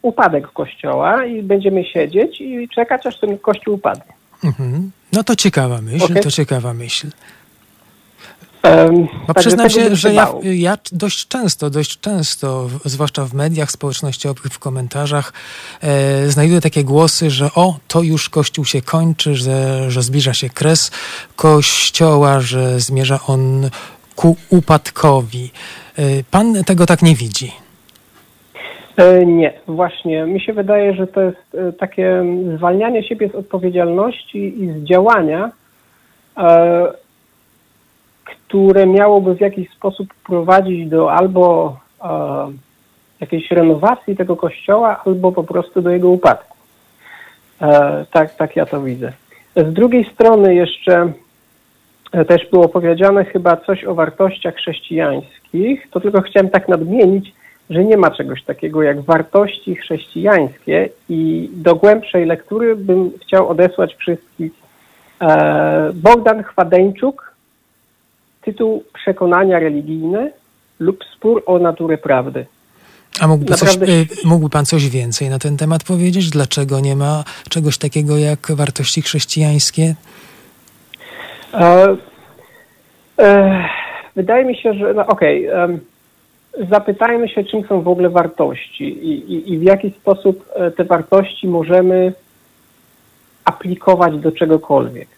upadek Kościoła i będziemy siedzieć i czekać, aż ten Kościół upadnie. Mhm. No to ciekawa myśl, Okej. to ciekawa myśl. No także przyznam się, że ja, ja dość często, dość często, zwłaszcza w mediach społecznościowych, w komentarzach, e, znajduję takie głosy, że o, to już Kościół się kończy, że, że zbliża się kres Kościoła, że zmierza on ku upadkowi. E, pan tego tak nie widzi. E, Nie, właśnie. Mi się wydaje, że to jest e, takie zwalnianie siebie z odpowiedzialności i z działania, e, które miałoby w jakiś sposób prowadzić do albo e, jakiejś renowacji tego kościoła, albo po prostu do jego upadku. E, Tak, tak ja to widzę. Z drugiej strony jeszcze e, też było powiedziane chyba coś o wartościach chrześcijańskich, to tylko chciałem tak nadmienić, że nie ma czegoś takiego jak wartości chrześcijańskie i do głębszej lektury bym chciał odesłać wszystkich e, Bogdan Chwadeńczuk, tytuł Przekonania religijne lub spór o naturę prawdy. A mógłby, coś, Naprawdę- e, mógłby pan coś więcej na ten temat powiedzieć? Dlaczego nie ma czegoś takiego jak wartości chrześcijańskie? E, e, wydaje mi się, że no, okej, em, zapytajmy się, czym są w ogóle wartości i, i, i w jaki sposób e, te wartości możemy aplikować do czegokolwiek.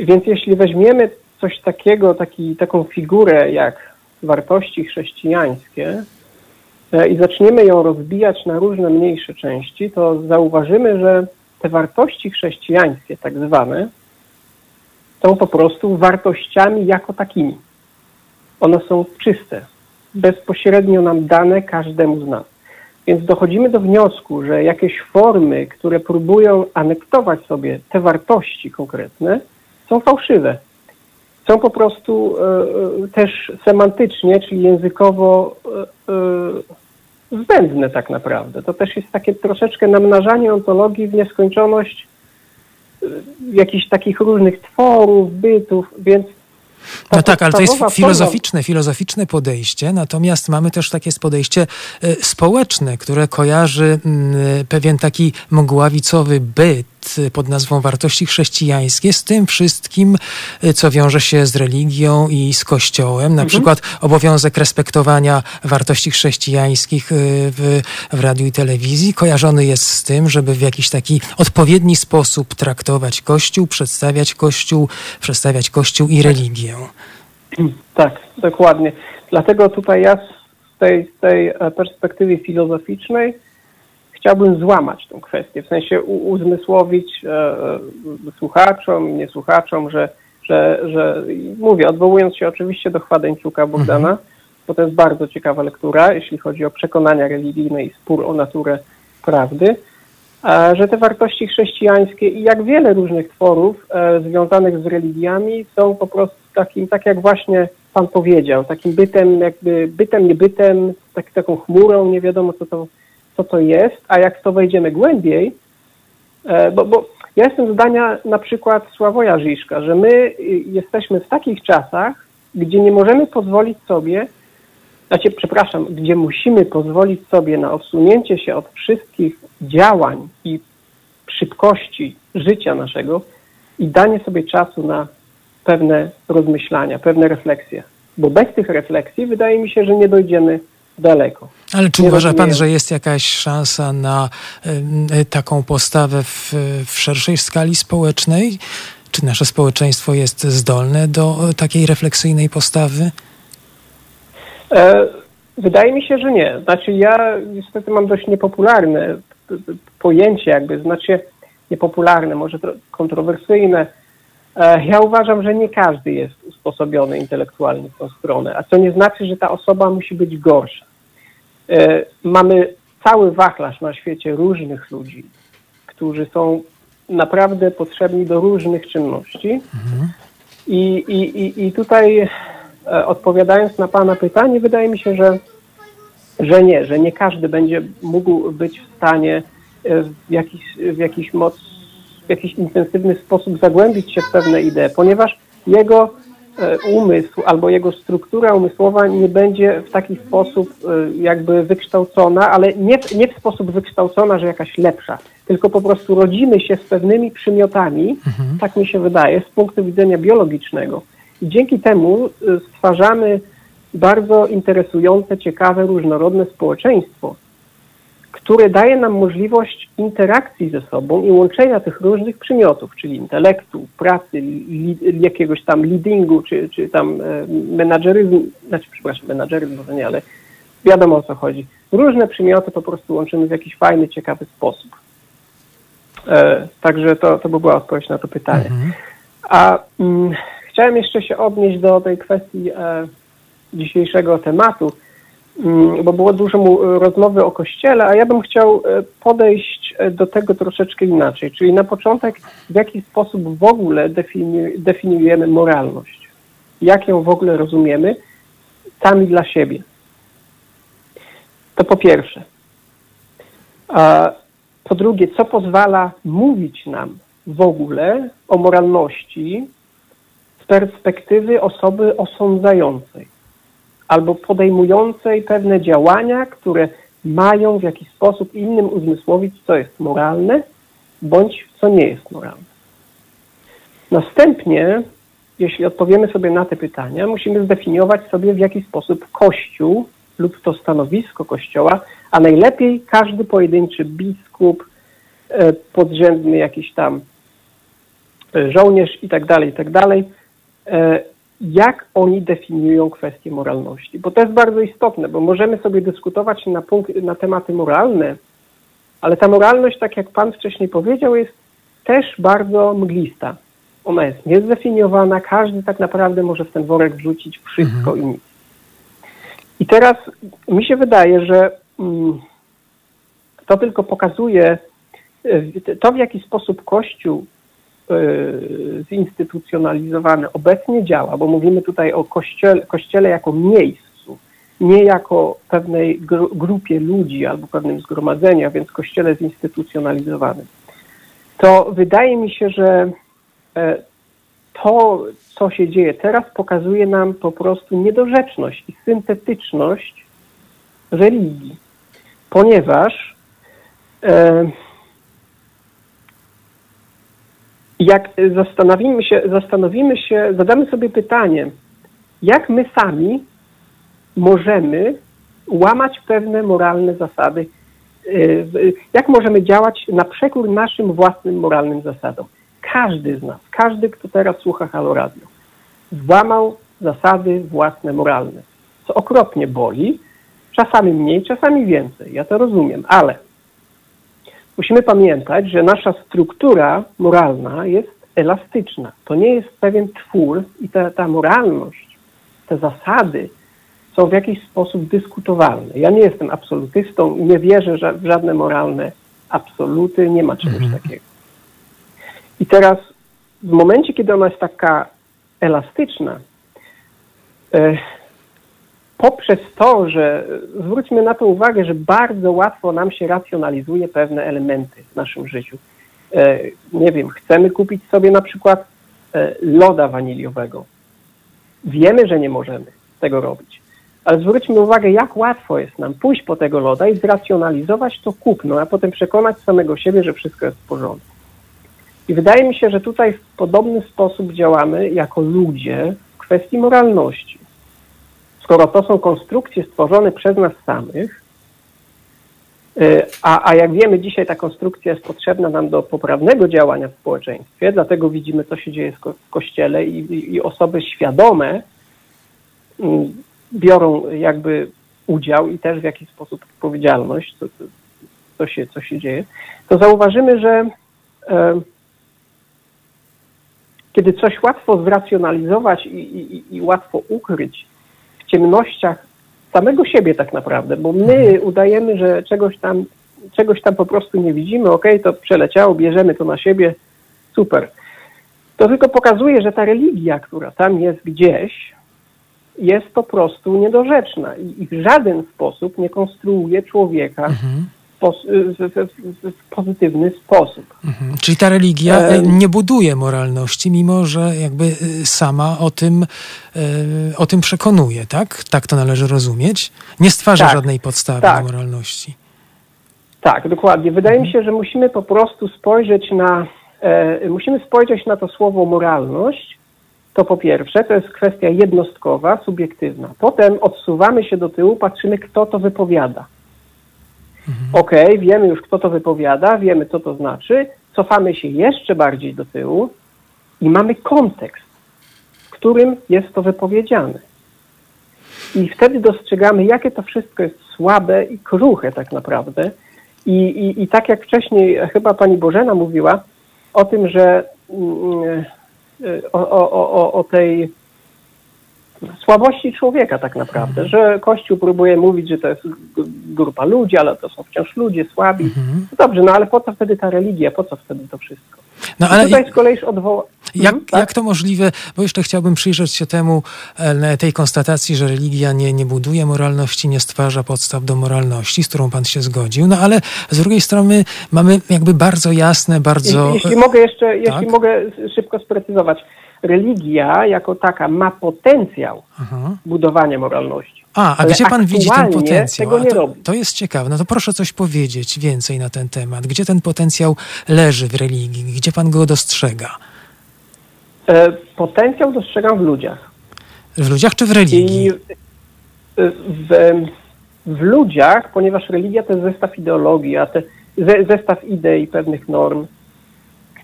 Więc jeśli weźmiemy coś takiego, taki, taką figurę jak wartości chrześcijańskie e, i zaczniemy ją rozbijać na różne mniejsze części, to zauważymy, że te wartości chrześcijańskie, tak zwane, są po prostu wartościami jako takimi. One są czyste, bezpośrednio nam dane każdemu z nas. Więc dochodzimy do wniosku, że jakieś formy, które próbują anektować sobie te wartości konkretne, są fałszywe. Są po prostu e, e, też semantycznie, czyli językowo e, zbędne tak naprawdę. To też jest takie troszeczkę namnażanie ontologii w nieskończoność jakichś takich różnych tworów, bytów, więc No tak, ale to jest filozoficzne, filozoficzne podejście, natomiast mamy też takie podejście społeczne, które kojarzy mm, pewien taki mgławicowy byt pod nazwą wartości chrześcijańskie z tym wszystkim, e, co wiąże się z religią i z kościołem. Na przykład obowiązek respektowania wartości chrześcijańskich e, w, w radiu i telewizji kojarzony jest z tym, żeby w jakiś taki odpowiedni sposób traktować Kościół, przedstawiać Kościół, przedstawiać Kościół i religię. Tak, dokładnie. Dlatego tutaj ja z tej, tej e, perspektywy filozoficznej chciałbym złamać tą kwestię, w sensie uzmysłowić e, e, słuchaczom, niesłuchaczom, że, że, że mówię, odwołując się oczywiście do Chwadeńczuka Bogdana, bo to jest bardzo ciekawa lektura, jeśli chodzi o przekonania religijne i spór o naturę prawdy, że te wartości chrześcijańskie i jak wiele różnych tworów e, związanych z religiami są po prostu takim, tak jak właśnie Pan powiedział, takim bytem, jakby bytem, niebytem, tak, taką chmurą, nie wiadomo co to, co to jest, a jak to wejdziemy głębiej, e, bo, bo ja jestem zdania na przykład Sławoja Żiszka, że my y, jesteśmy w takich czasach, gdzie nie możemy pozwolić sobie, znaczy, przepraszam, gdzie musimy pozwolić sobie na odsunięcie się od wszystkich działań i szybkości życia naszego i danie sobie czasu na pewne rozmyślania, pewne refleksje. Bo bez tych refleksji wydaje mi się, że nie dojdziemy daleko. Ale czy Nie uważa pan, rozumiem. że jest jakaś szansa na y, taką postawę w, w szerszej skali społecznej? Czy nasze społeczeństwo jest zdolne do y, takiej refleksyjnej postawy? E, wydaje mi się, że nie. Znaczy ja niestety mam dość niepopularne pojęcie jakby, znaczy niepopularne, może tro- kontrowersyjne. E, ja uważam, że nie każdy jest usposobiony intelektualnie w tą stronę, a co nie znaczy, że ta osoba musi być gorsza. E, mamy cały wachlarz na świecie różnych ludzi, którzy są naprawdę potrzebni do różnych czynności. I, i, i, I tutaj e, odpowiadając na Pana pytanie, wydaje mi się, że, że nie, że nie każdy będzie mógł być w stanie e, w jakiś, w jakiś moc, w jakiś intensywny sposób zagłębić się w pewne idee, ponieważ jego umysł albo jego struktura umysłowa nie będzie w taki sposób e, jakby wykształcona, ale nie, w- nie w sposób wykształcona, że jakaś lepsza, tylko po prostu rodzimy się z pewnymi przymiotami, tak mi się wydaje, z punktu widzenia biologicznego. I dzięki temu y, stwarzamy bardzo interesujące, ciekawe, różnorodne społeczeństwo, które daje nam możliwość interakcji ze sobą i łączenia tych różnych przymiotów, czyli intelektu, pracy, li, jakiegoś tam leadingu, czy, czy tam e, menadżeryzmu, znaczy, przepraszam, menadżeryzm może nie, ale wiadomo o co chodzi. Różne przymioty po prostu łączymy w jakiś fajny, ciekawy sposób. E, także to, to by była odpowiedź na to pytanie. A mm, chciałem jeszcze się odnieść do tej kwestii e, dzisiejszego tematu, bo było dużo mu, rozmowy o Kościele, a ja bym chciał e, podejść e, do tego troszeczkę inaczej. Czyli na początek, w jaki sposób w ogóle defini- definiujemy moralność? Jak ją w ogóle rozumiemy sami dla siebie? To po pierwsze. A po drugie, co pozwala mówić nam w ogóle o moralności z perspektywy osoby osądzającej albo podejmującej pewne działania, które mają w jakiś sposób innym uzmysłowić, co jest moralne bądź co nie jest moralne. Następnie, jeśli odpowiemy sobie na te pytania, musimy zdefiniować sobie, w jaki sposób Kościół lub to stanowisko Kościoła, a najlepiej każdy pojedynczy biskup, e, podrzędny jakiś tam e, żołnierz i tak dalej, i tak dalej, e, jak oni definiują kwestie moralności. Bo to jest bardzo istotne, bo możemy sobie dyskutować na, punkt, na tematy moralne, ale ta moralność, tak jak Pan wcześniej powiedział, jest też bardzo mglista. Ona jest niezdefiniowana, każdy tak naprawdę może w ten worek wrzucić wszystko i nic. I teraz mi się wydaje, że mm, to tylko pokazuje y, to, w jaki sposób Kościół y, zinstytucjonalizowany obecnie działa, bo mówimy tutaj o kościele, kościele jako miejscu, nie jako pewnej gru, grupie ludzi albo pewnym zgromadzeniu, a więc kościele zinstytucjonalizowanym. To wydaje mi się, że e, to, co się dzieje teraz, pokazuje nam po prostu niedorzeczność i syntetyczność religii, ponieważ e, jak zastanowimy się, zastanowimy się, zadamy sobie pytanie, jak my sami możemy łamać pewne moralne zasady, y, jak możemy działać na przekór naszym własnym moralnym zasadom. Każdy z nas, każdy, kto teraz słucha Halo Radio, złamał zasady własne moralne, co okropnie boli, czasami mniej, czasami więcej, ja to rozumiem, ale musimy pamiętać, że nasza struktura moralna jest elastyczna. To nie jest pewien twór i ta, ta moralność, te zasady są w jakiś sposób dyskutowalne. Ja nie jestem absolutystą i nie wierzę że w żadne moralne absoluty, nie ma czegoś Mhm. takiego. I teraz w momencie, kiedy ona jest taka elastyczna, e, poprzez to, że zwróćmy na to uwagę, że bardzo łatwo nam się racjonalizuje pewne elementy w naszym życiu. E, nie wiem, chcemy kupić sobie na przykład e, loda waniliowego. Wiemy, że nie możemy tego robić. Ale zwróćmy uwagę, jak łatwo jest nam pójść po tego loda i zracjonalizować to kupno, a potem przekonać samego siebie, że wszystko jest w porządku. I wydaje mi się, że tutaj w podobny sposób działamy jako ludzie w kwestii moralności. Skoro to są konstrukcje stworzone przez nas samych, y, a, a jak wiemy, dzisiaj ta konstrukcja jest potrzebna nam do poprawnego działania w społeczeństwie, dlatego widzimy, co się dzieje w ko- w kościele i, i, osoby świadome mm, biorą jakby udział i też w jakiś sposób odpowiedzialność, co, co, się, co się dzieje, to zauważymy, że e, kiedy coś łatwo zracjonalizować i, i, i łatwo ukryć ciemnościach samego siebie tak naprawdę, bo my udajemy, że czegoś tam, czegoś tam po prostu nie widzimy, okej, to przeleciało, bierzemy to na siebie, super. To tylko pokazuje, że ta religia, która tam jest gdzieś, jest po prostu niedorzeczna i, w żaden sposób nie konstruuje człowieka pos- w, w pozytywny sposób. Mhm. Czyli ta religia e, nie buduje moralności, mimo że jakby e, sama o tym, e, o tym przekonuje, tak? Tak to należy rozumieć. Nie stwarza Tak, żadnej podstawy tak. moralności. Tak, dokładnie. Wydaje mi się, że musimy po prostu spojrzeć na, e, musimy spojrzeć na to słowo moralność. To po pierwsze, to jest kwestia jednostkowa, subiektywna. Potem odsuwamy się do tyłu, patrzymy, kto to wypowiada. Okej, wiemy już, kto to wypowiada, wiemy, co to znaczy. Cofamy się jeszcze bardziej do tyłu i mamy kontekst, w którym jest to wypowiedziane. I wtedy dostrzegamy, jakie to wszystko jest słabe i kruche tak naprawdę. I, i, i tak jak wcześniej chyba pani Bożena mówiła o tym, że mm, e, o, o, o- o tej słabości człowieka tak naprawdę, że Kościół próbuje mówić, że to jest grupa ludzi, ale to są wciąż ludzie słabi. Mhm. No Dobrze, no ale po co wtedy ta religia, po co wtedy to wszystko? No I ale tutaj z kolei odwoła... jak, Mhm, tak? jak to możliwe, bo jeszcze chciałbym przyjrzeć się temu, e, tej konstatacji, że religia nie, nie buduje moralności, nie stwarza podstaw do moralności, z którą pan się zgodził, no ale z drugiej strony mamy jakby bardzo jasne, bardzo... Jeśli, jeśli mogę jeszcze, jeśli tak? mogę s- szybko sprecyzować. Religia jako taka ma potencjał Aha. budowania moralności. A, a gdzie pan widzi ten potencjał? tego nie to, robi. to jest ciekawe. No to proszę coś powiedzieć więcej na ten temat. Gdzie ten potencjał leży w religii? Gdzie pan go dostrzega? E, potencjał dostrzegam w ludziach. W ludziach czy w religii? I e, w, w ludziach, ponieważ religia to jest zestaw ideologii, a te, ze, zestaw idei, pewnych norm,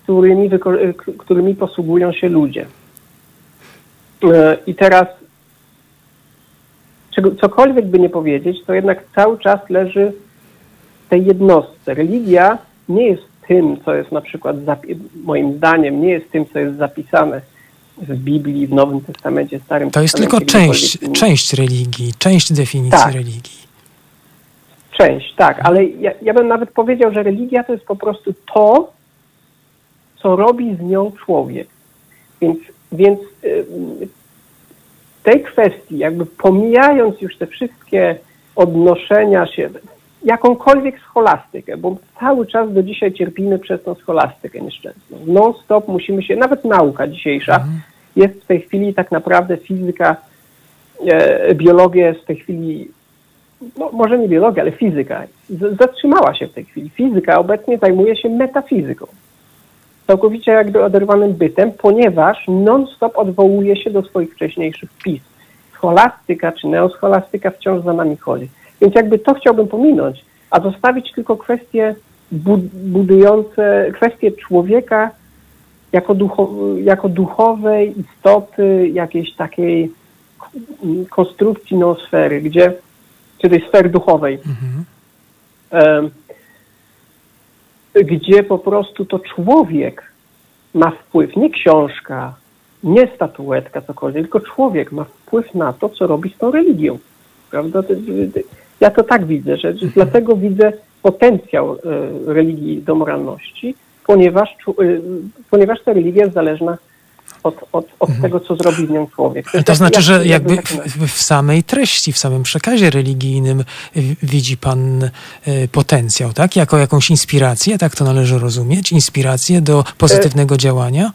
którymi, e, którymi posługują się ludzie. E, I teraz, czego, cokolwiek by nie powiedzieć, to jednak cały czas leży w tej jednostce. Religia nie jest tym, co jest na przykład, moim zdaniem, nie jest tym, co jest zapisane w Biblii, w Nowym Testamencie, Starym To jest tylko część, część religii, część definicji Tak. religii. Część, tak, ale ja, ja bym nawet powiedział, że religia to jest po prostu to, co robi z nią człowiek. Więc, więc w tej kwestii, jakby pomijając już te wszystkie odnoszenia się, jakąkolwiek scholastykę, bo cały czas do dzisiaj cierpimy przez tą scholastykę nieszczęsną. Non-stop musimy się, nawet nauka dzisiejsza jest w tej chwili tak naprawdę fizyka, e, biologia jest w tej chwili no, może nie biologia, ale fizyka z- zatrzymała się w tej chwili. Fizyka obecnie zajmuje się metafizyką. Całkowicie jakby oderwanym bytem, ponieważ non-stop odwołuje się do swoich wcześniejszych pism. Scholastyka czy neoscholastyka wciąż za nami chodzi. Więc jakby to chciałbym pominąć, a zostawić tylko kwestie bu- budujące, kwestie człowieka jako, ducho, jako duchowej istoty, jakiejś takiej konstrukcji noosfery, gdzie czy tej sfery duchowej, em, gdzie po prostu to człowiek ma wpływ, nie książka, nie statuetka, cokolwiek, tylko człowiek ma wpływ na to, co robi z tą religią. prawda? Ja to tak widzę, że że dlatego widzę potencjał e, religii do moralności, ponieważ, e, ponieważ ta religia jest zależna od, od, od tego, co zrobi w nią człowiek. To jest znaczy, jak- że jakby tak- w, w samej treści, w samym przekazie religijnym w- widzi pan y, potencjał, tak? Jako jakąś inspirację, tak to należy rozumieć? Inspirację do pozytywnego działania?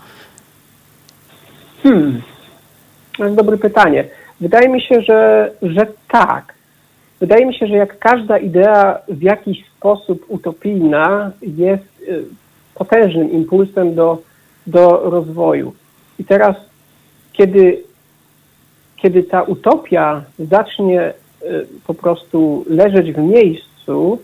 Hmm. To jest dobre pytanie. Wydaje mi się, że, że tak. Wydaje mi się, że jak każda idea w jakiś sposób utopijna jest y, potężnym impulsem do, do rozwoju. I teraz, kiedy, kiedy ta utopia zacznie y, po prostu leżeć w miejscu,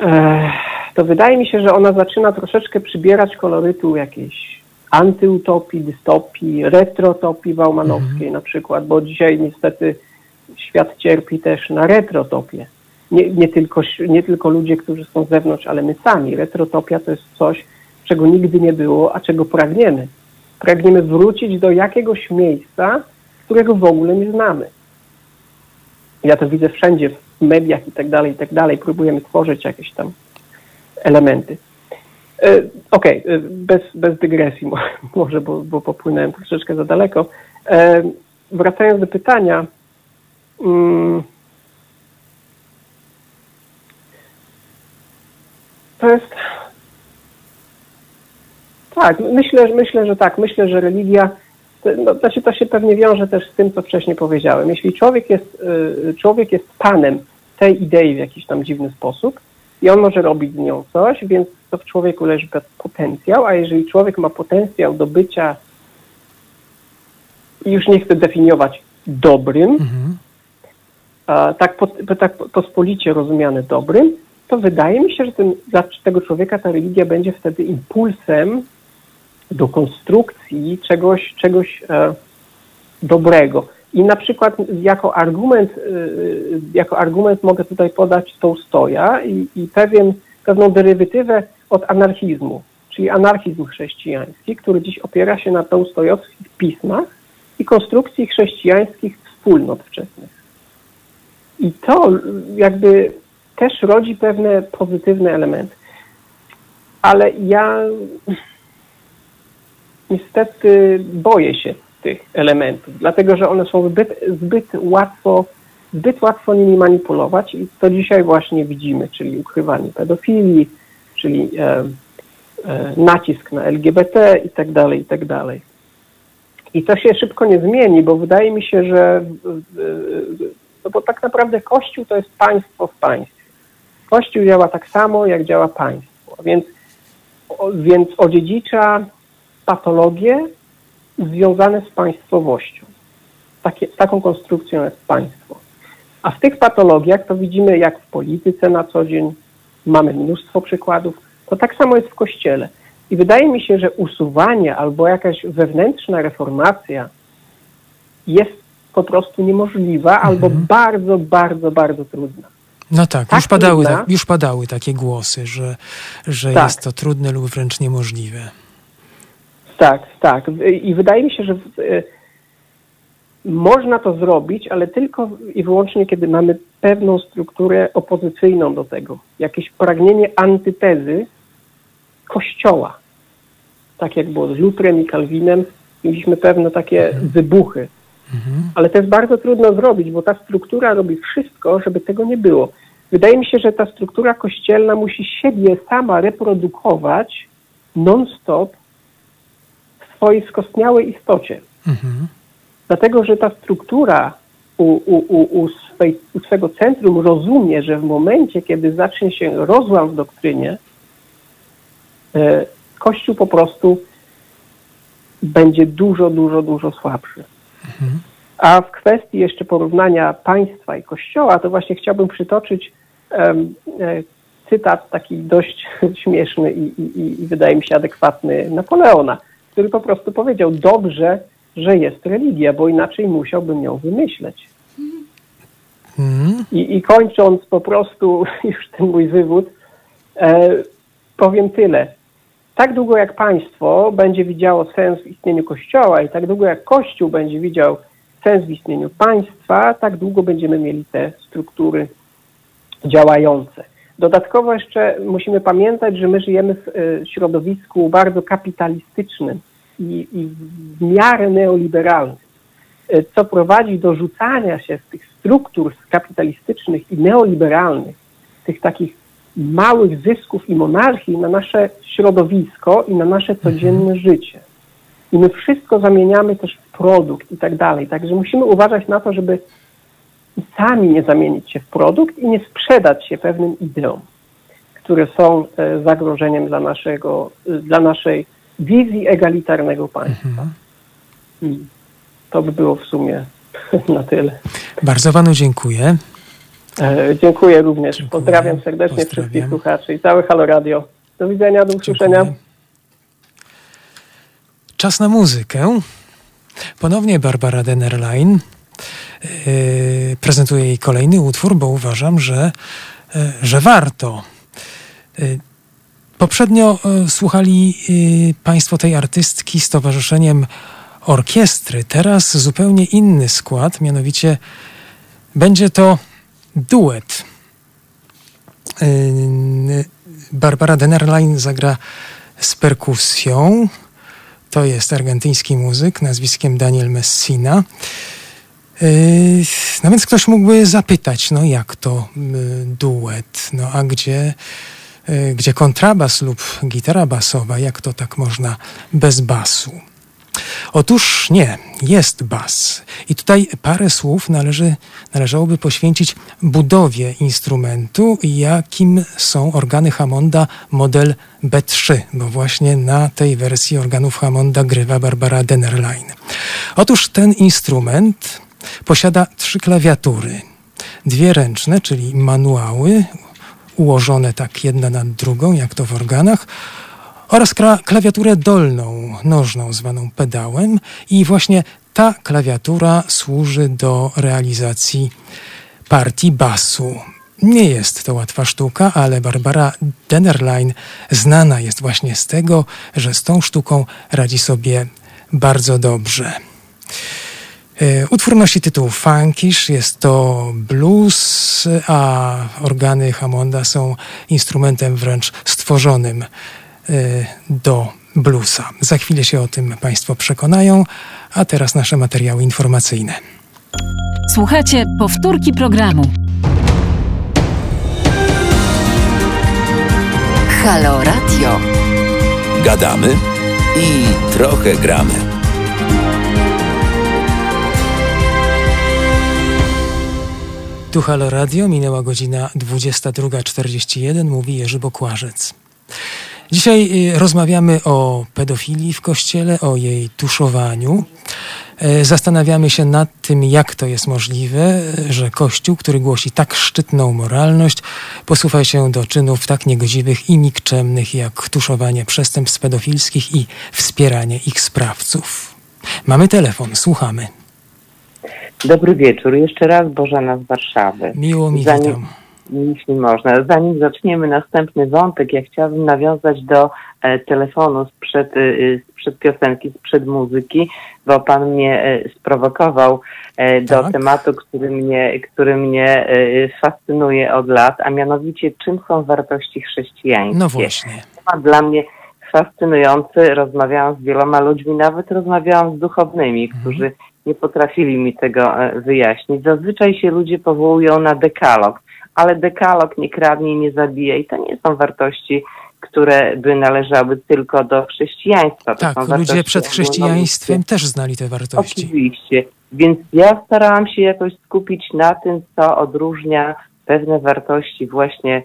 eh, to wydaje mi się, że ona zaczyna troszeczkę przybierać kolorytu jakiejś antyutopii, dystopii, retrotopii baumanowskiej na przykład, bo dzisiaj niestety świat cierpi też na retrotopię. Nie, nie, tylko, nie tylko ludzie, którzy są z zewnątrz, ale my sami. Retrotopia to jest coś, czego nigdy nie było, a czego pragniemy. Pragniemy wrócić do jakiegoś miejsca, którego w ogóle nie znamy. Ja to widzę wszędzie, w mediach i tak dalej, i tak dalej. Próbujemy tworzyć jakieś tam elementy. E, Okej, e, bez, bez dygresji mo- może, bo, bo popłynąłem troszeczkę za daleko. E, Wracając do pytania, mm, to jest... Tak, myślę, myślę, że tak. Myślę, że religia, to- no, znaczy to się pewnie wiąże też z tym, co wcześniej powiedziałem. Jeśli człowiek jest, y, człowiek jest panem tej idei w jakiś tam dziwny sposób i on może robić z nią coś, więc to w człowieku leży potencjał, a jeżeli człowiek ma potencjał do bycia, i już nie chcę definiować dobrym, a, tak, po- tak pospolicie rozumiane dobrym, to wydaje mi się, że ten, dla tego człowieka ta religia będzie wtedy impulsem do konstrukcji czegoś, czegoś e, dobrego. I na przykład jako argument, y, jako argument mogę tutaj podać Tołstoja i, i pewien, pewną derywatywę od anarchizmu, czyli anarchizm chrześcijański, który dziś opiera się na tołstojowskich pismach i konstrukcji chrześcijańskich wspólnot wczesnych. I to jakby też rodzi pewne pozytywne elementy. Ale ja niestety boję się tych elementów, dlatego że one są zbyt, zbyt łatwo zbyt łatwo nimi manipulować i to dzisiaj właśnie widzimy, czyli ukrywanie pedofilii, czyli e, e, nacisk na LGBT i tak dalej, i tak dalej. I to się szybko nie zmieni, bo wydaje mi się, że no bo tak naprawdę Kościół to jest państwo w państwie. Kościół działa tak samo, jak działa państwo, więc, więc odziedzicza patologie związane z państwowością. Takie, taką konstrukcją jest państwo. A w tych patologiach to widzimy, jak w polityce na co dzień, mamy mnóstwo przykładów, to tak samo jest w Kościele. I wydaje mi się, że usuwanie albo jakaś wewnętrzna reformacja jest po prostu niemożliwa albo bardzo, bardzo, bardzo trudna. No tak, Tak już, padały, trudna. już padały takie głosy, że, że Tak. jest to trudne lub wręcz niemożliwe. Tak, tak. I wydaje mi się, że e, można to zrobić, ale tylko i wyłącznie, kiedy mamy pewną strukturę opozycyjną do tego. Jakieś pragnienie antytezy Kościoła. Tak jak było z Lutrem i Kalwinem, mieliśmy pewne takie wybuchy. Ale to jest bardzo trudno zrobić, bo ta struktura robi wszystko, żeby tego nie było. Wydaje mi się, że ta struktura kościelna musi siebie sama reprodukować non-stop swojej skostniałej istocie. Dlatego, że ta struktura u, u, u, swej, u swego centrum rozumie, że w momencie, kiedy zacznie się rozłam w doktrynie, e, Kościół po prostu będzie dużo, dużo, dużo słabszy. A w kwestii jeszcze porównania państwa i kościoła, to właśnie chciałbym przytoczyć e, cytat taki dość śmieszny i, i- i wydaje mi się adekwatny Napoleona, który po prostu powiedział, dobrze, że jest religia, bo inaczej musiałbym ją wymyśleć. I, I kończąc po prostu już ten mój wywód, e, powiem tyle. Tak długo jak państwo będzie widziało sens w istnieniu Kościoła i tak długo jak Kościół będzie widział sens w istnieniu państwa, tak długo będziemy mieli te struktury działające. Dodatkowo jeszcze musimy pamiętać, że my żyjemy w e, środowisku bardzo kapitalistycznym i, i w miarę neoliberalnym, e, co prowadzi do rzucania się z tych struktur kapitalistycznych i neoliberalnych, tych takich małych zysków i monarchii na nasze środowisko i na nasze codzienne życie. I my wszystko zamieniamy też w produkt i tak dalej. Także musimy uważać na to, żeby sami nie zamienić się w produkt i nie sprzedać się pewnym ideom, które są e, zagrożeniem dla, naszego, e, dla naszej wizji egalitarnego państwa. Mhm. To by było w sumie na tyle. Bardzo panu dziękuję. E, dziękuję również. Dziękuję. Pozdrawiam serdecznie Pozdrawiam. wszystkich słuchaczy i całe Halo Radio. Do widzenia, do usłyszenia. Dziękuję. Czas na muzykę. Ponownie Barbara Dennerlein. Yy, prezentuję jej kolejny utwór, bo uważam, że, yy, że warto. Yy, poprzednio słuchali Państwo tej artystki z towarzyszeniem orkiestry. Teraz zupełnie inny skład, mianowicie będzie to duet. Barbara Dennerlein zagra z perkusją. To jest argentyński muzyk nazwiskiem Daniel Messina. Yy, no więc ktoś mógłby zapytać, no jak to yy, duet, no a gdzie, yy, gdzie kontrabas lub gitara basowa, jak to tak można bez basu? Otóż nie, jest bas. I tutaj parę słów należy, należałoby poświęcić budowie instrumentu, jakim są organy Hammonda model B3, bo właśnie na tej wersji organów Hammonda grywa Barbara Dennerlein. Otóż ten instrument Posiada trzy klawiatury. Dwie ręczne, czyli manuały, ułożone tak jedna nad drugą, jak to w organach, oraz klawiaturę dolną, nożną, zwaną pedałem. I właśnie ta klawiatura służy do realizacji partii basu. Nie jest to łatwa sztuka, ale Barbara Dennerlein znana jest właśnie z tego, że z tą sztuką radzi sobie bardzo dobrze. E, utwór nosi tytuł Funkish, jest to blues, a organy Hammonda są instrumentem wręcz stworzonym e, do bluesa. Za chwilę się o tym Państwo przekonają, a teraz nasze materiały informacyjne. Słuchajcie powtórki programu. Halo Radio. Gadamy i trochę gramy. Tu Halo Radio, minęła godzina 22.41, mówi Jerzy Bokłażec. Dzisiaj y, rozmawiamy o pedofilii w kościele, o jej tuszowaniu. E, zastanawiamy się nad tym, jak to jest możliwe, że Kościół, który głosi tak szczytną moralność, posuwa się do czynów tak niegodziwych i nikczemnych, jak tuszowanie przestępstw pedofilskich i wspieranie ich sprawców. Mamy telefon, słuchamy. Dobry wieczór. Jeszcze raz Bożena z Warszawy. Miło mi Zanim, witam. Jeśli można. Zanim zaczniemy następny wątek, ja chciałabym nawiązać do e, telefonu sprzed, e, sprzed piosenki, sprzed muzyki, bo pan mnie e, sprowokował e, do tak. tematu, który mnie, który mnie e, fascynuje od lat, a mianowicie czym są wartości chrześcijańskie. No właśnie. Temat dla mnie fascynujący. Rozmawiałam z wieloma ludźmi, nawet rozmawiałam z duchownymi, którzy nie potrafili mi tego e, wyjaśnić. Zazwyczaj się ludzie powołują na dekalog, ale dekalog nie kradnie, nie zabija i to nie są wartości, które by należały tylko do chrześcijaństwa. To tak, ludzie przed chrześcijaństwem też znali te wartości. Oczywiście. Więc ja starałam się jakoś skupić na tym, co odróżnia pewne wartości właśnie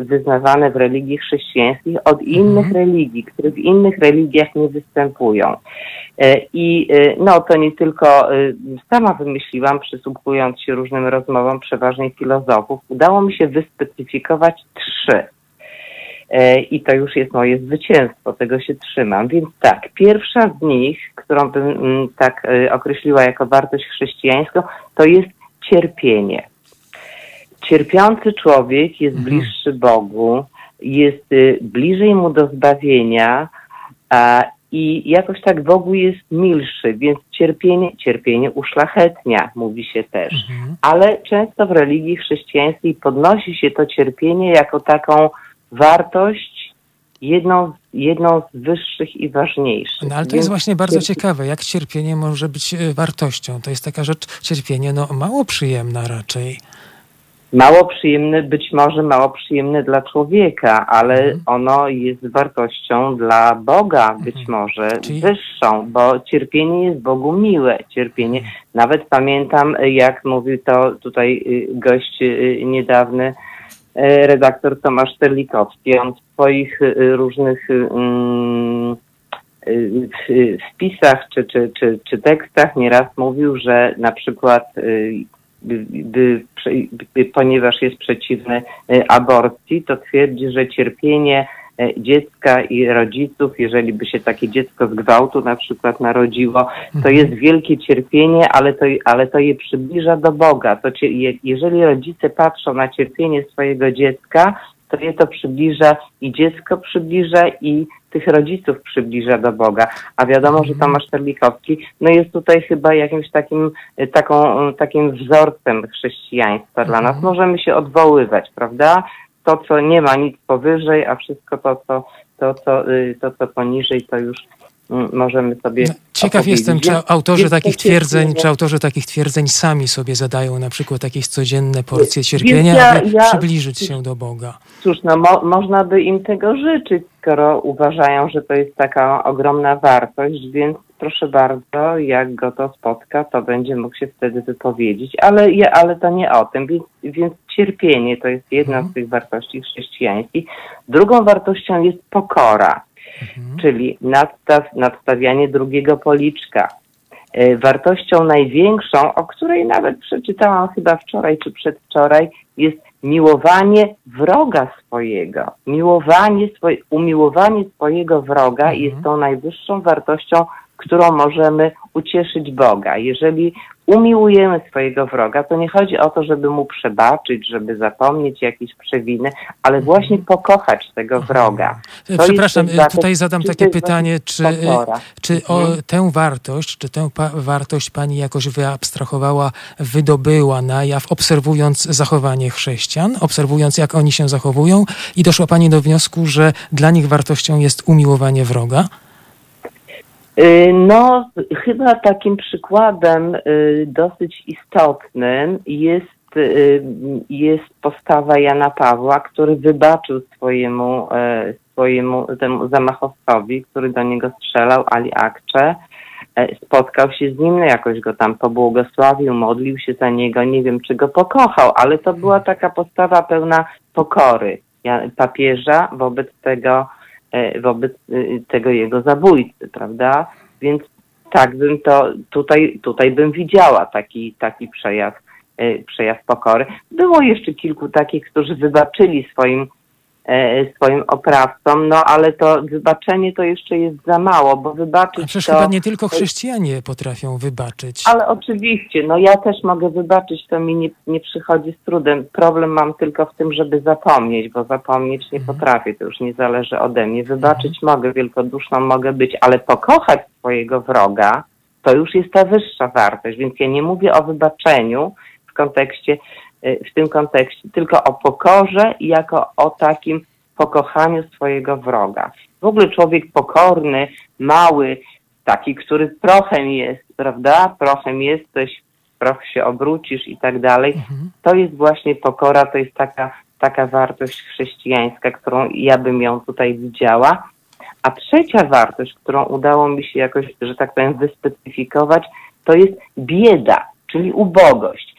wyznawane w religii chrześcijańskich od innych mhm. religii, które w innych religiach nie występują. Y, I y, no to nie tylko sama wymyśliłam, przysłuchując się różnym rozmowom, przeważnie filozofów. Udało mi się wyspecyfikować trzy. I to już jest moje zwycięstwo, tego się trzymam. Więc tak, pierwsza z nich, którą bym mm, tak określiła jako wartość chrześcijańską, to jest cierpienie cierpiący człowiek jest mhm. bliższy Bogu, jest y, bliżej mu do zbawienia i jakoś tak Bogu jest milszy, więc cierpienie, cierpienie uszlachetnia, mówi się też. Ale często w religii chrześcijańskiej podnosi się to cierpienie jako taką wartość, jedną, jedną z wyższych i ważniejszych. No ale to Więc jest właśnie bardzo ciekawe, jak cierpienie może być e, wartością. To jest taka rzecz, cierpienie no mało przyjemna raczej. Mało przyjemny, być może mało przyjemny dla człowieka, ale ono jest wartością dla Boga, być może wyższą, bo cierpienie jest Bogu miłe. Cierpienie, nawet pamiętam, jak mówił to tutaj y, gość y, niedawny, y, redaktor Tomasz Terlikowski. On w swoich różnych mm, wpisach czy, czy, czy, czy tekstach nieraz mówił, że na przykład by, ponieważ jest przeciwny y, aborcji, to twierdzi, że cierpienie y, dziecka i rodziców, jeżeli by się takie dziecko z gwałtu na przykład narodziło, to jest wielkie cierpienie, ale to, ale to je przybliża do Boga. To jeżeli rodzice patrzą na cierpienie swojego dziecka, to je to przybliża i dziecko przybliża i tych rodziców przybliża do Boga. A wiadomo, że Tomasz Terlikowski no jest tutaj chyba jakimś takim, y, taką, takim wzorcem chrześcijaństwa dla nas. Możemy się odwoływać, prawda? To, co nie ma nic powyżej, a wszystko to, co, to, co, y, to, co poniżej, to już możemy sobie Ciekaw opowiedzieć. jestem, czy autorzy to takich twierdzeń, czy autorzy takich twierdzeń sami sobie zadają na przykład jakieś codzienne porcje Więc cierpienia, ja- aby ja- przybliżyć się do Boga. Cóż, no mo, można by im tego życzyć, skoro uważają, że to jest taka ogromna wartość, więc proszę bardzo, jak go to spotka, to będzie mógł się wtedy wypowiedzieć, ale, je, ale to nie o tym, więc, więc cierpienie to jest jedna z tych wartości chrześcijańskich. Drugą wartością jest pokora, czyli nadstaw, nadstawianie drugiego policzka. E, Wartością największą, o której nawet przeczytałam chyba wczoraj czy przedwczoraj, jest miłowanie wroga swojego. Miłowanie swoje, umiłowanie swojego wroga jest tą najwyższą wartością, którą możemy ucieszyć Boga. Jeżeli umiłujemy swojego wroga, to nie chodzi o to, żeby mu przebaczyć, żeby zapomnieć jakieś przewiny, ale właśnie pokochać tego wroga. To Przepraszam, tutaj zadam takie pytanie, czy, e, czy o Mhm. tę wartość, czy tę wartość pani jakoś wyabstrahowała, wydobyła na jaw, obserwując zachowanie chrześcijan, obserwując jak oni się zachowują i doszła pani do wniosku, że dla nich wartością jest umiłowanie wroga? Y, No, chyba takim przykładem y, dosyć istotnym jest, y, jest postawa Jana Pawła, który wybaczył swojemu, swojemu temu zamachowcowi, który do niego strzelał, Ali Akcze. E, Spotkał się z nim, no jakoś go tam pobłogosławił, modlił się za niego, nie wiem czy go pokochał, ale to była taka postawa pełna pokory papieża wobec tego, wobec y, tego jego zabójcy, prawda? Więc tak bym to tutaj, tutaj bym widziała taki, taki przejaw, e, przejaw pokory. Było jeszcze kilku takich, którzy wybaczyli swoim, e, swoim oprawcom, no ale to wybaczenie to jeszcze jest za mało, bo wybaczyć A przecież to... chyba nie tylko chrześcijanie potrafią wybaczyć. Ale oczywiście, no ja też mogę wybaczyć, to mi nie, nie przychodzi z trudem. Problem mam tylko w tym, żeby zapomnieć, bo zapomnieć nie potrafię, to już nie zależy ode mnie. Wybaczyć mogę, wielkoduszną mogę być, ale pokochać swojego wroga, to już jest ta wyższa wartość, więc ja nie mówię o wybaczeniu w kontekście, w tym kontekście, tylko o pokorze i jako o takim pokochaniu swojego wroga. W ogóle człowiek pokorny, mały, taki, który prochem jest, prawda? Prochem jesteś, proch się obrócisz i tak dalej. To jest właśnie pokora, to jest taka, taka wartość chrześcijańska, którą ja bym ją tutaj widziała. A trzecia wartość, którą udało mi się jakoś, że tak powiem, wyspecyfikować, to jest bieda, czyli ubogość.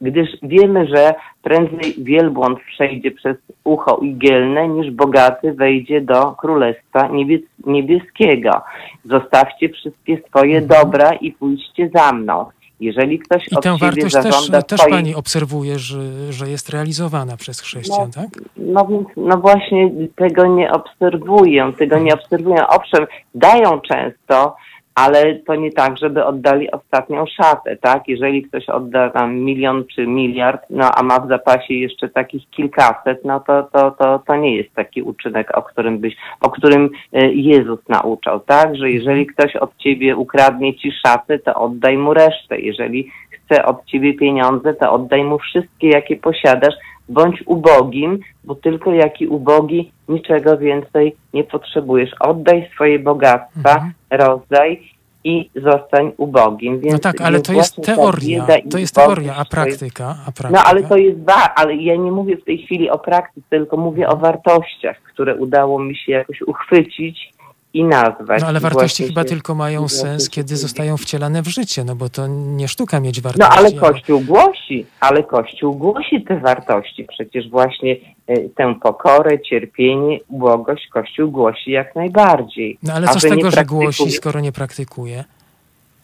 Gdyż wiemy, że prędzej wielbłąd przejdzie przez ucho igielne, niż bogaty wejdzie do królestwa niebies niebieskiego. Zostawcie wszystkie swoje dobra i pójdźcie za mną. Jeżeli ktoś I tę wartość też, też pani obserwuje, że, że jest realizowana przez chrześcijan, tak? no więc, no właśnie tego nie obserwuję, tego nie obserwuję. Owszem, dają często, ale to nie tak, żeby oddali ostatnią szatę, tak? Jeżeli ktoś odda tam milion czy miliard, no a ma w zapasie jeszcze takich kilkaset, no to, to, to, to nie jest taki uczynek, o którym byś, o którym e, Jezus nauczał, tak? Że jeżeli ktoś od ciebie ukradnie ci szatę, to oddaj mu resztę. Jeżeli chce od ciebie pieniądze, to oddaj mu wszystkie, jakie posiadasz, bądź ubogim, bo tylko jaki ubogi niczego więcej nie potrzebujesz. Oddaj swoje bogactwa, Mhm. rozdaj i zostań ubogim. Więc, No tak, ale to jest teoria. To jest teoria, a praktyka? A praktyka? No ale to jest ba, ale ja nie mówię w tej chwili o praktyce, tylko mówię o wartościach, które udało mi się jakoś uchwycić i nazwać. No ale wartości chyba się- tylko mają sens, kiedy zostają wcielane w życie, no bo to nie sztuka mieć No wartości. ale Kościół głosi, ale Kościół głosi te wartości. Przecież właśnie y, tę pokorę, cierpienie, błogość Kościół głosi jak najbardziej. No ale co z tego, że głosi, skoro nie praktykuje?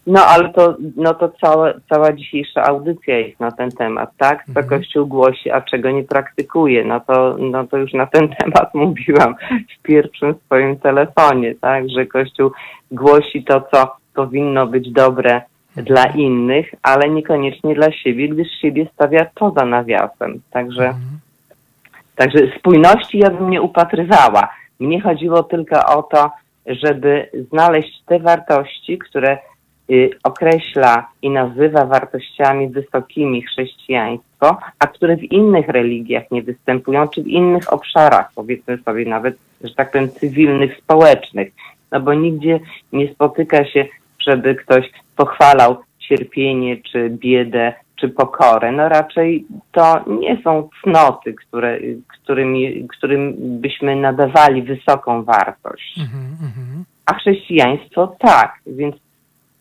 No ale to, no to cała, cała dzisiejsza audycja jest na ten temat, tak? Co Kościół głosi, a czego nie praktykuje. No to, no to już na ten temat mówiłam w pierwszym swoim telefonie, tak? Że Kościół głosi to, co powinno być dobre dla innych, ale niekoniecznie dla siebie, gdyż siebie stawia poza nawiasem. Także, także spójności ja bym nie upatrywała. Mnie chodziło tylko o to, żeby znaleźć te wartości, które określa i nazywa wartościami wysokimi chrześcijaństwo, a które w innych religiach nie występują, czy w innych obszarach, powiedzmy sobie nawet, że tak powiem, cywilnych, społecznych. No bo nigdzie nie spotyka się, żeby ktoś pochwalał cierpienie, czy biedę, czy pokorę. No raczej to nie są cnoty, które, którymi, którym byśmy nadawali wysoką wartość. A chrześcijaństwo tak, więc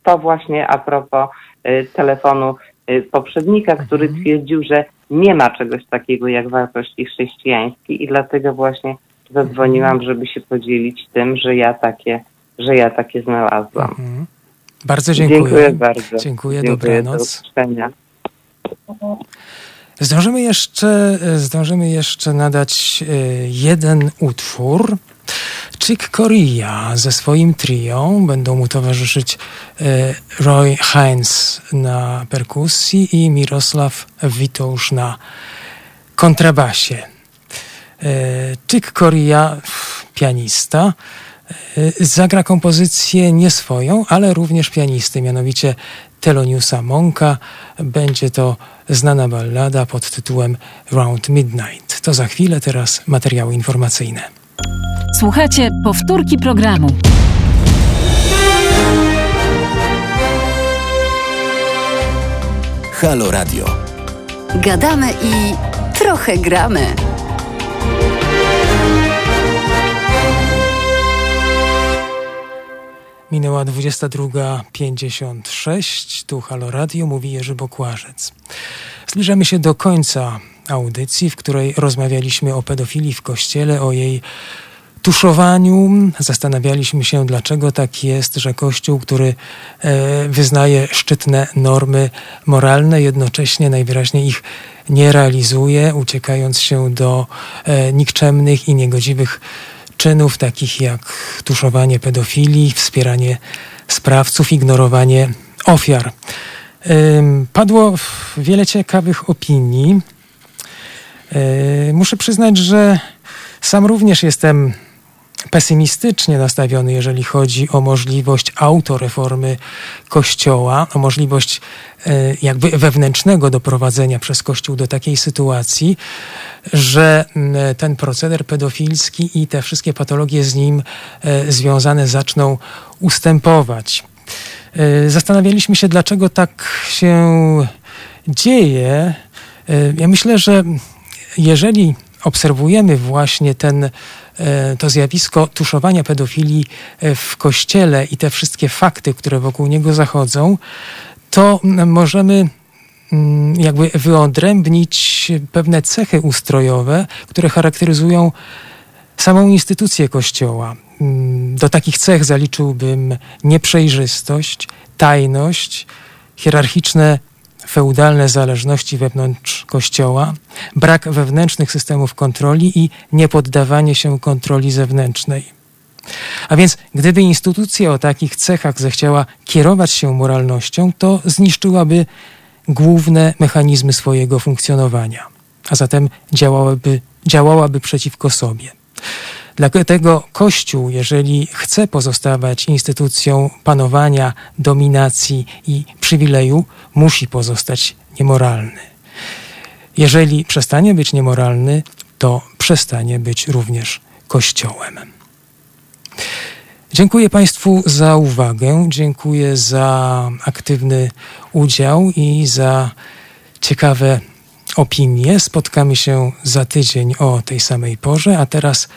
to właśnie a propos y, telefonu y, poprzednika, który twierdził, że nie ma czegoś takiego jak wartości chrześcijańskie i dlatego właśnie zadzwoniłam, żeby się podzielić tym, że ja takie, że ja takie znalazłam. Bardzo dziękuję. Dziękuję bardzo. Dziękuję, Dziękuję, do dobranoc. usłyszenia. Zdążymy jeszcze, zdążymy jeszcze nadać e, jeden utwór. Chick Corea ze swoim trio. Będą mu towarzyszyć e, Roy Hines na perkusji i Mirosław Witousz na kontrabasie. E, Chick Corea, pianista, e, zagra kompozycję nie swoją, ale również pianisty, mianowicie Teloniusa Monka. Będzie to znana ballada pod tytułem Round Midnight. To za chwilę, teraz materiały informacyjne. Słuchajcie powtórki programu. Halo Radio. Gadamy i trochę gramy. Minęła 22.56. Tu Halo Radio, mówi Jerzy Bokłażec. Zbliżamy się do końca audycji, w której rozmawialiśmy o pedofilii w kościele, o jej tuszowaniu. Zastanawialiśmy się, dlaczego tak jest, że Kościół, który e, wyznaje szczytne normy moralne, jednocześnie najwyraźniej ich nie realizuje, uciekając się do e, nikczemnych i niegodziwych czynów, takich jak tuszowanie pedofilii, wspieranie sprawców, ignorowanie ofiar. Padło wiele ciekawych opinii. Yy, Muszę przyznać, że sam również jestem pesymistycznie nastawiony, jeżeli chodzi o możliwość autoreformy Kościoła, o możliwość e, jakby wewnętrznego doprowadzenia przez Kościół do takiej sytuacji, że ten proceder pedofilski i te wszystkie patologie z nim e, związane zaczną ustępować. E, Zastanawialiśmy się, dlaczego tak się dzieje. E, Ja myślę, że jeżeli obserwujemy właśnie ten, e, to zjawisko tuszowania pedofilii e, w kościele i te wszystkie fakty, które wokół niego zachodzą, to możemy mm, jakby wyodrębnić pewne cechy ustrojowe, które charakteryzują samą instytucję Kościoła. Mm, Do takich cech zaliczyłbym nieprzejrzystość, tajność, hierarchiczne, feudalne zależności wewnątrz Kościoła, brak wewnętrznych systemów kontroli i niepoddawanie się kontroli zewnętrznej. A więc gdyby instytucja o takich cechach zechciała kierować się moralnością, to zniszczyłaby główne mechanizmy swojego funkcjonowania, a zatem działałaby, działałaby przeciwko sobie. Dlatego Kościół, jeżeli chce pozostawać instytucją panowania, dominacji i przywileju, musi pozostać niemoralny. Jeżeli przestanie być niemoralny, to przestanie być również Kościołem. Dziękuję Państwu za uwagę, dziękuję za aktywny udział i za ciekawe opinie. Spotkamy się za tydzień o tej samej porze, a teraz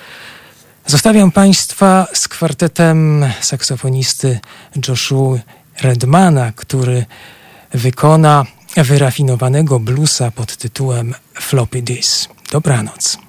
zostawiam Państwa z kwartetem saksofonisty Joshua Redmana, który wykona wyrafinowanego bluesa pod tytułem Floppy Disk. Dobranoc.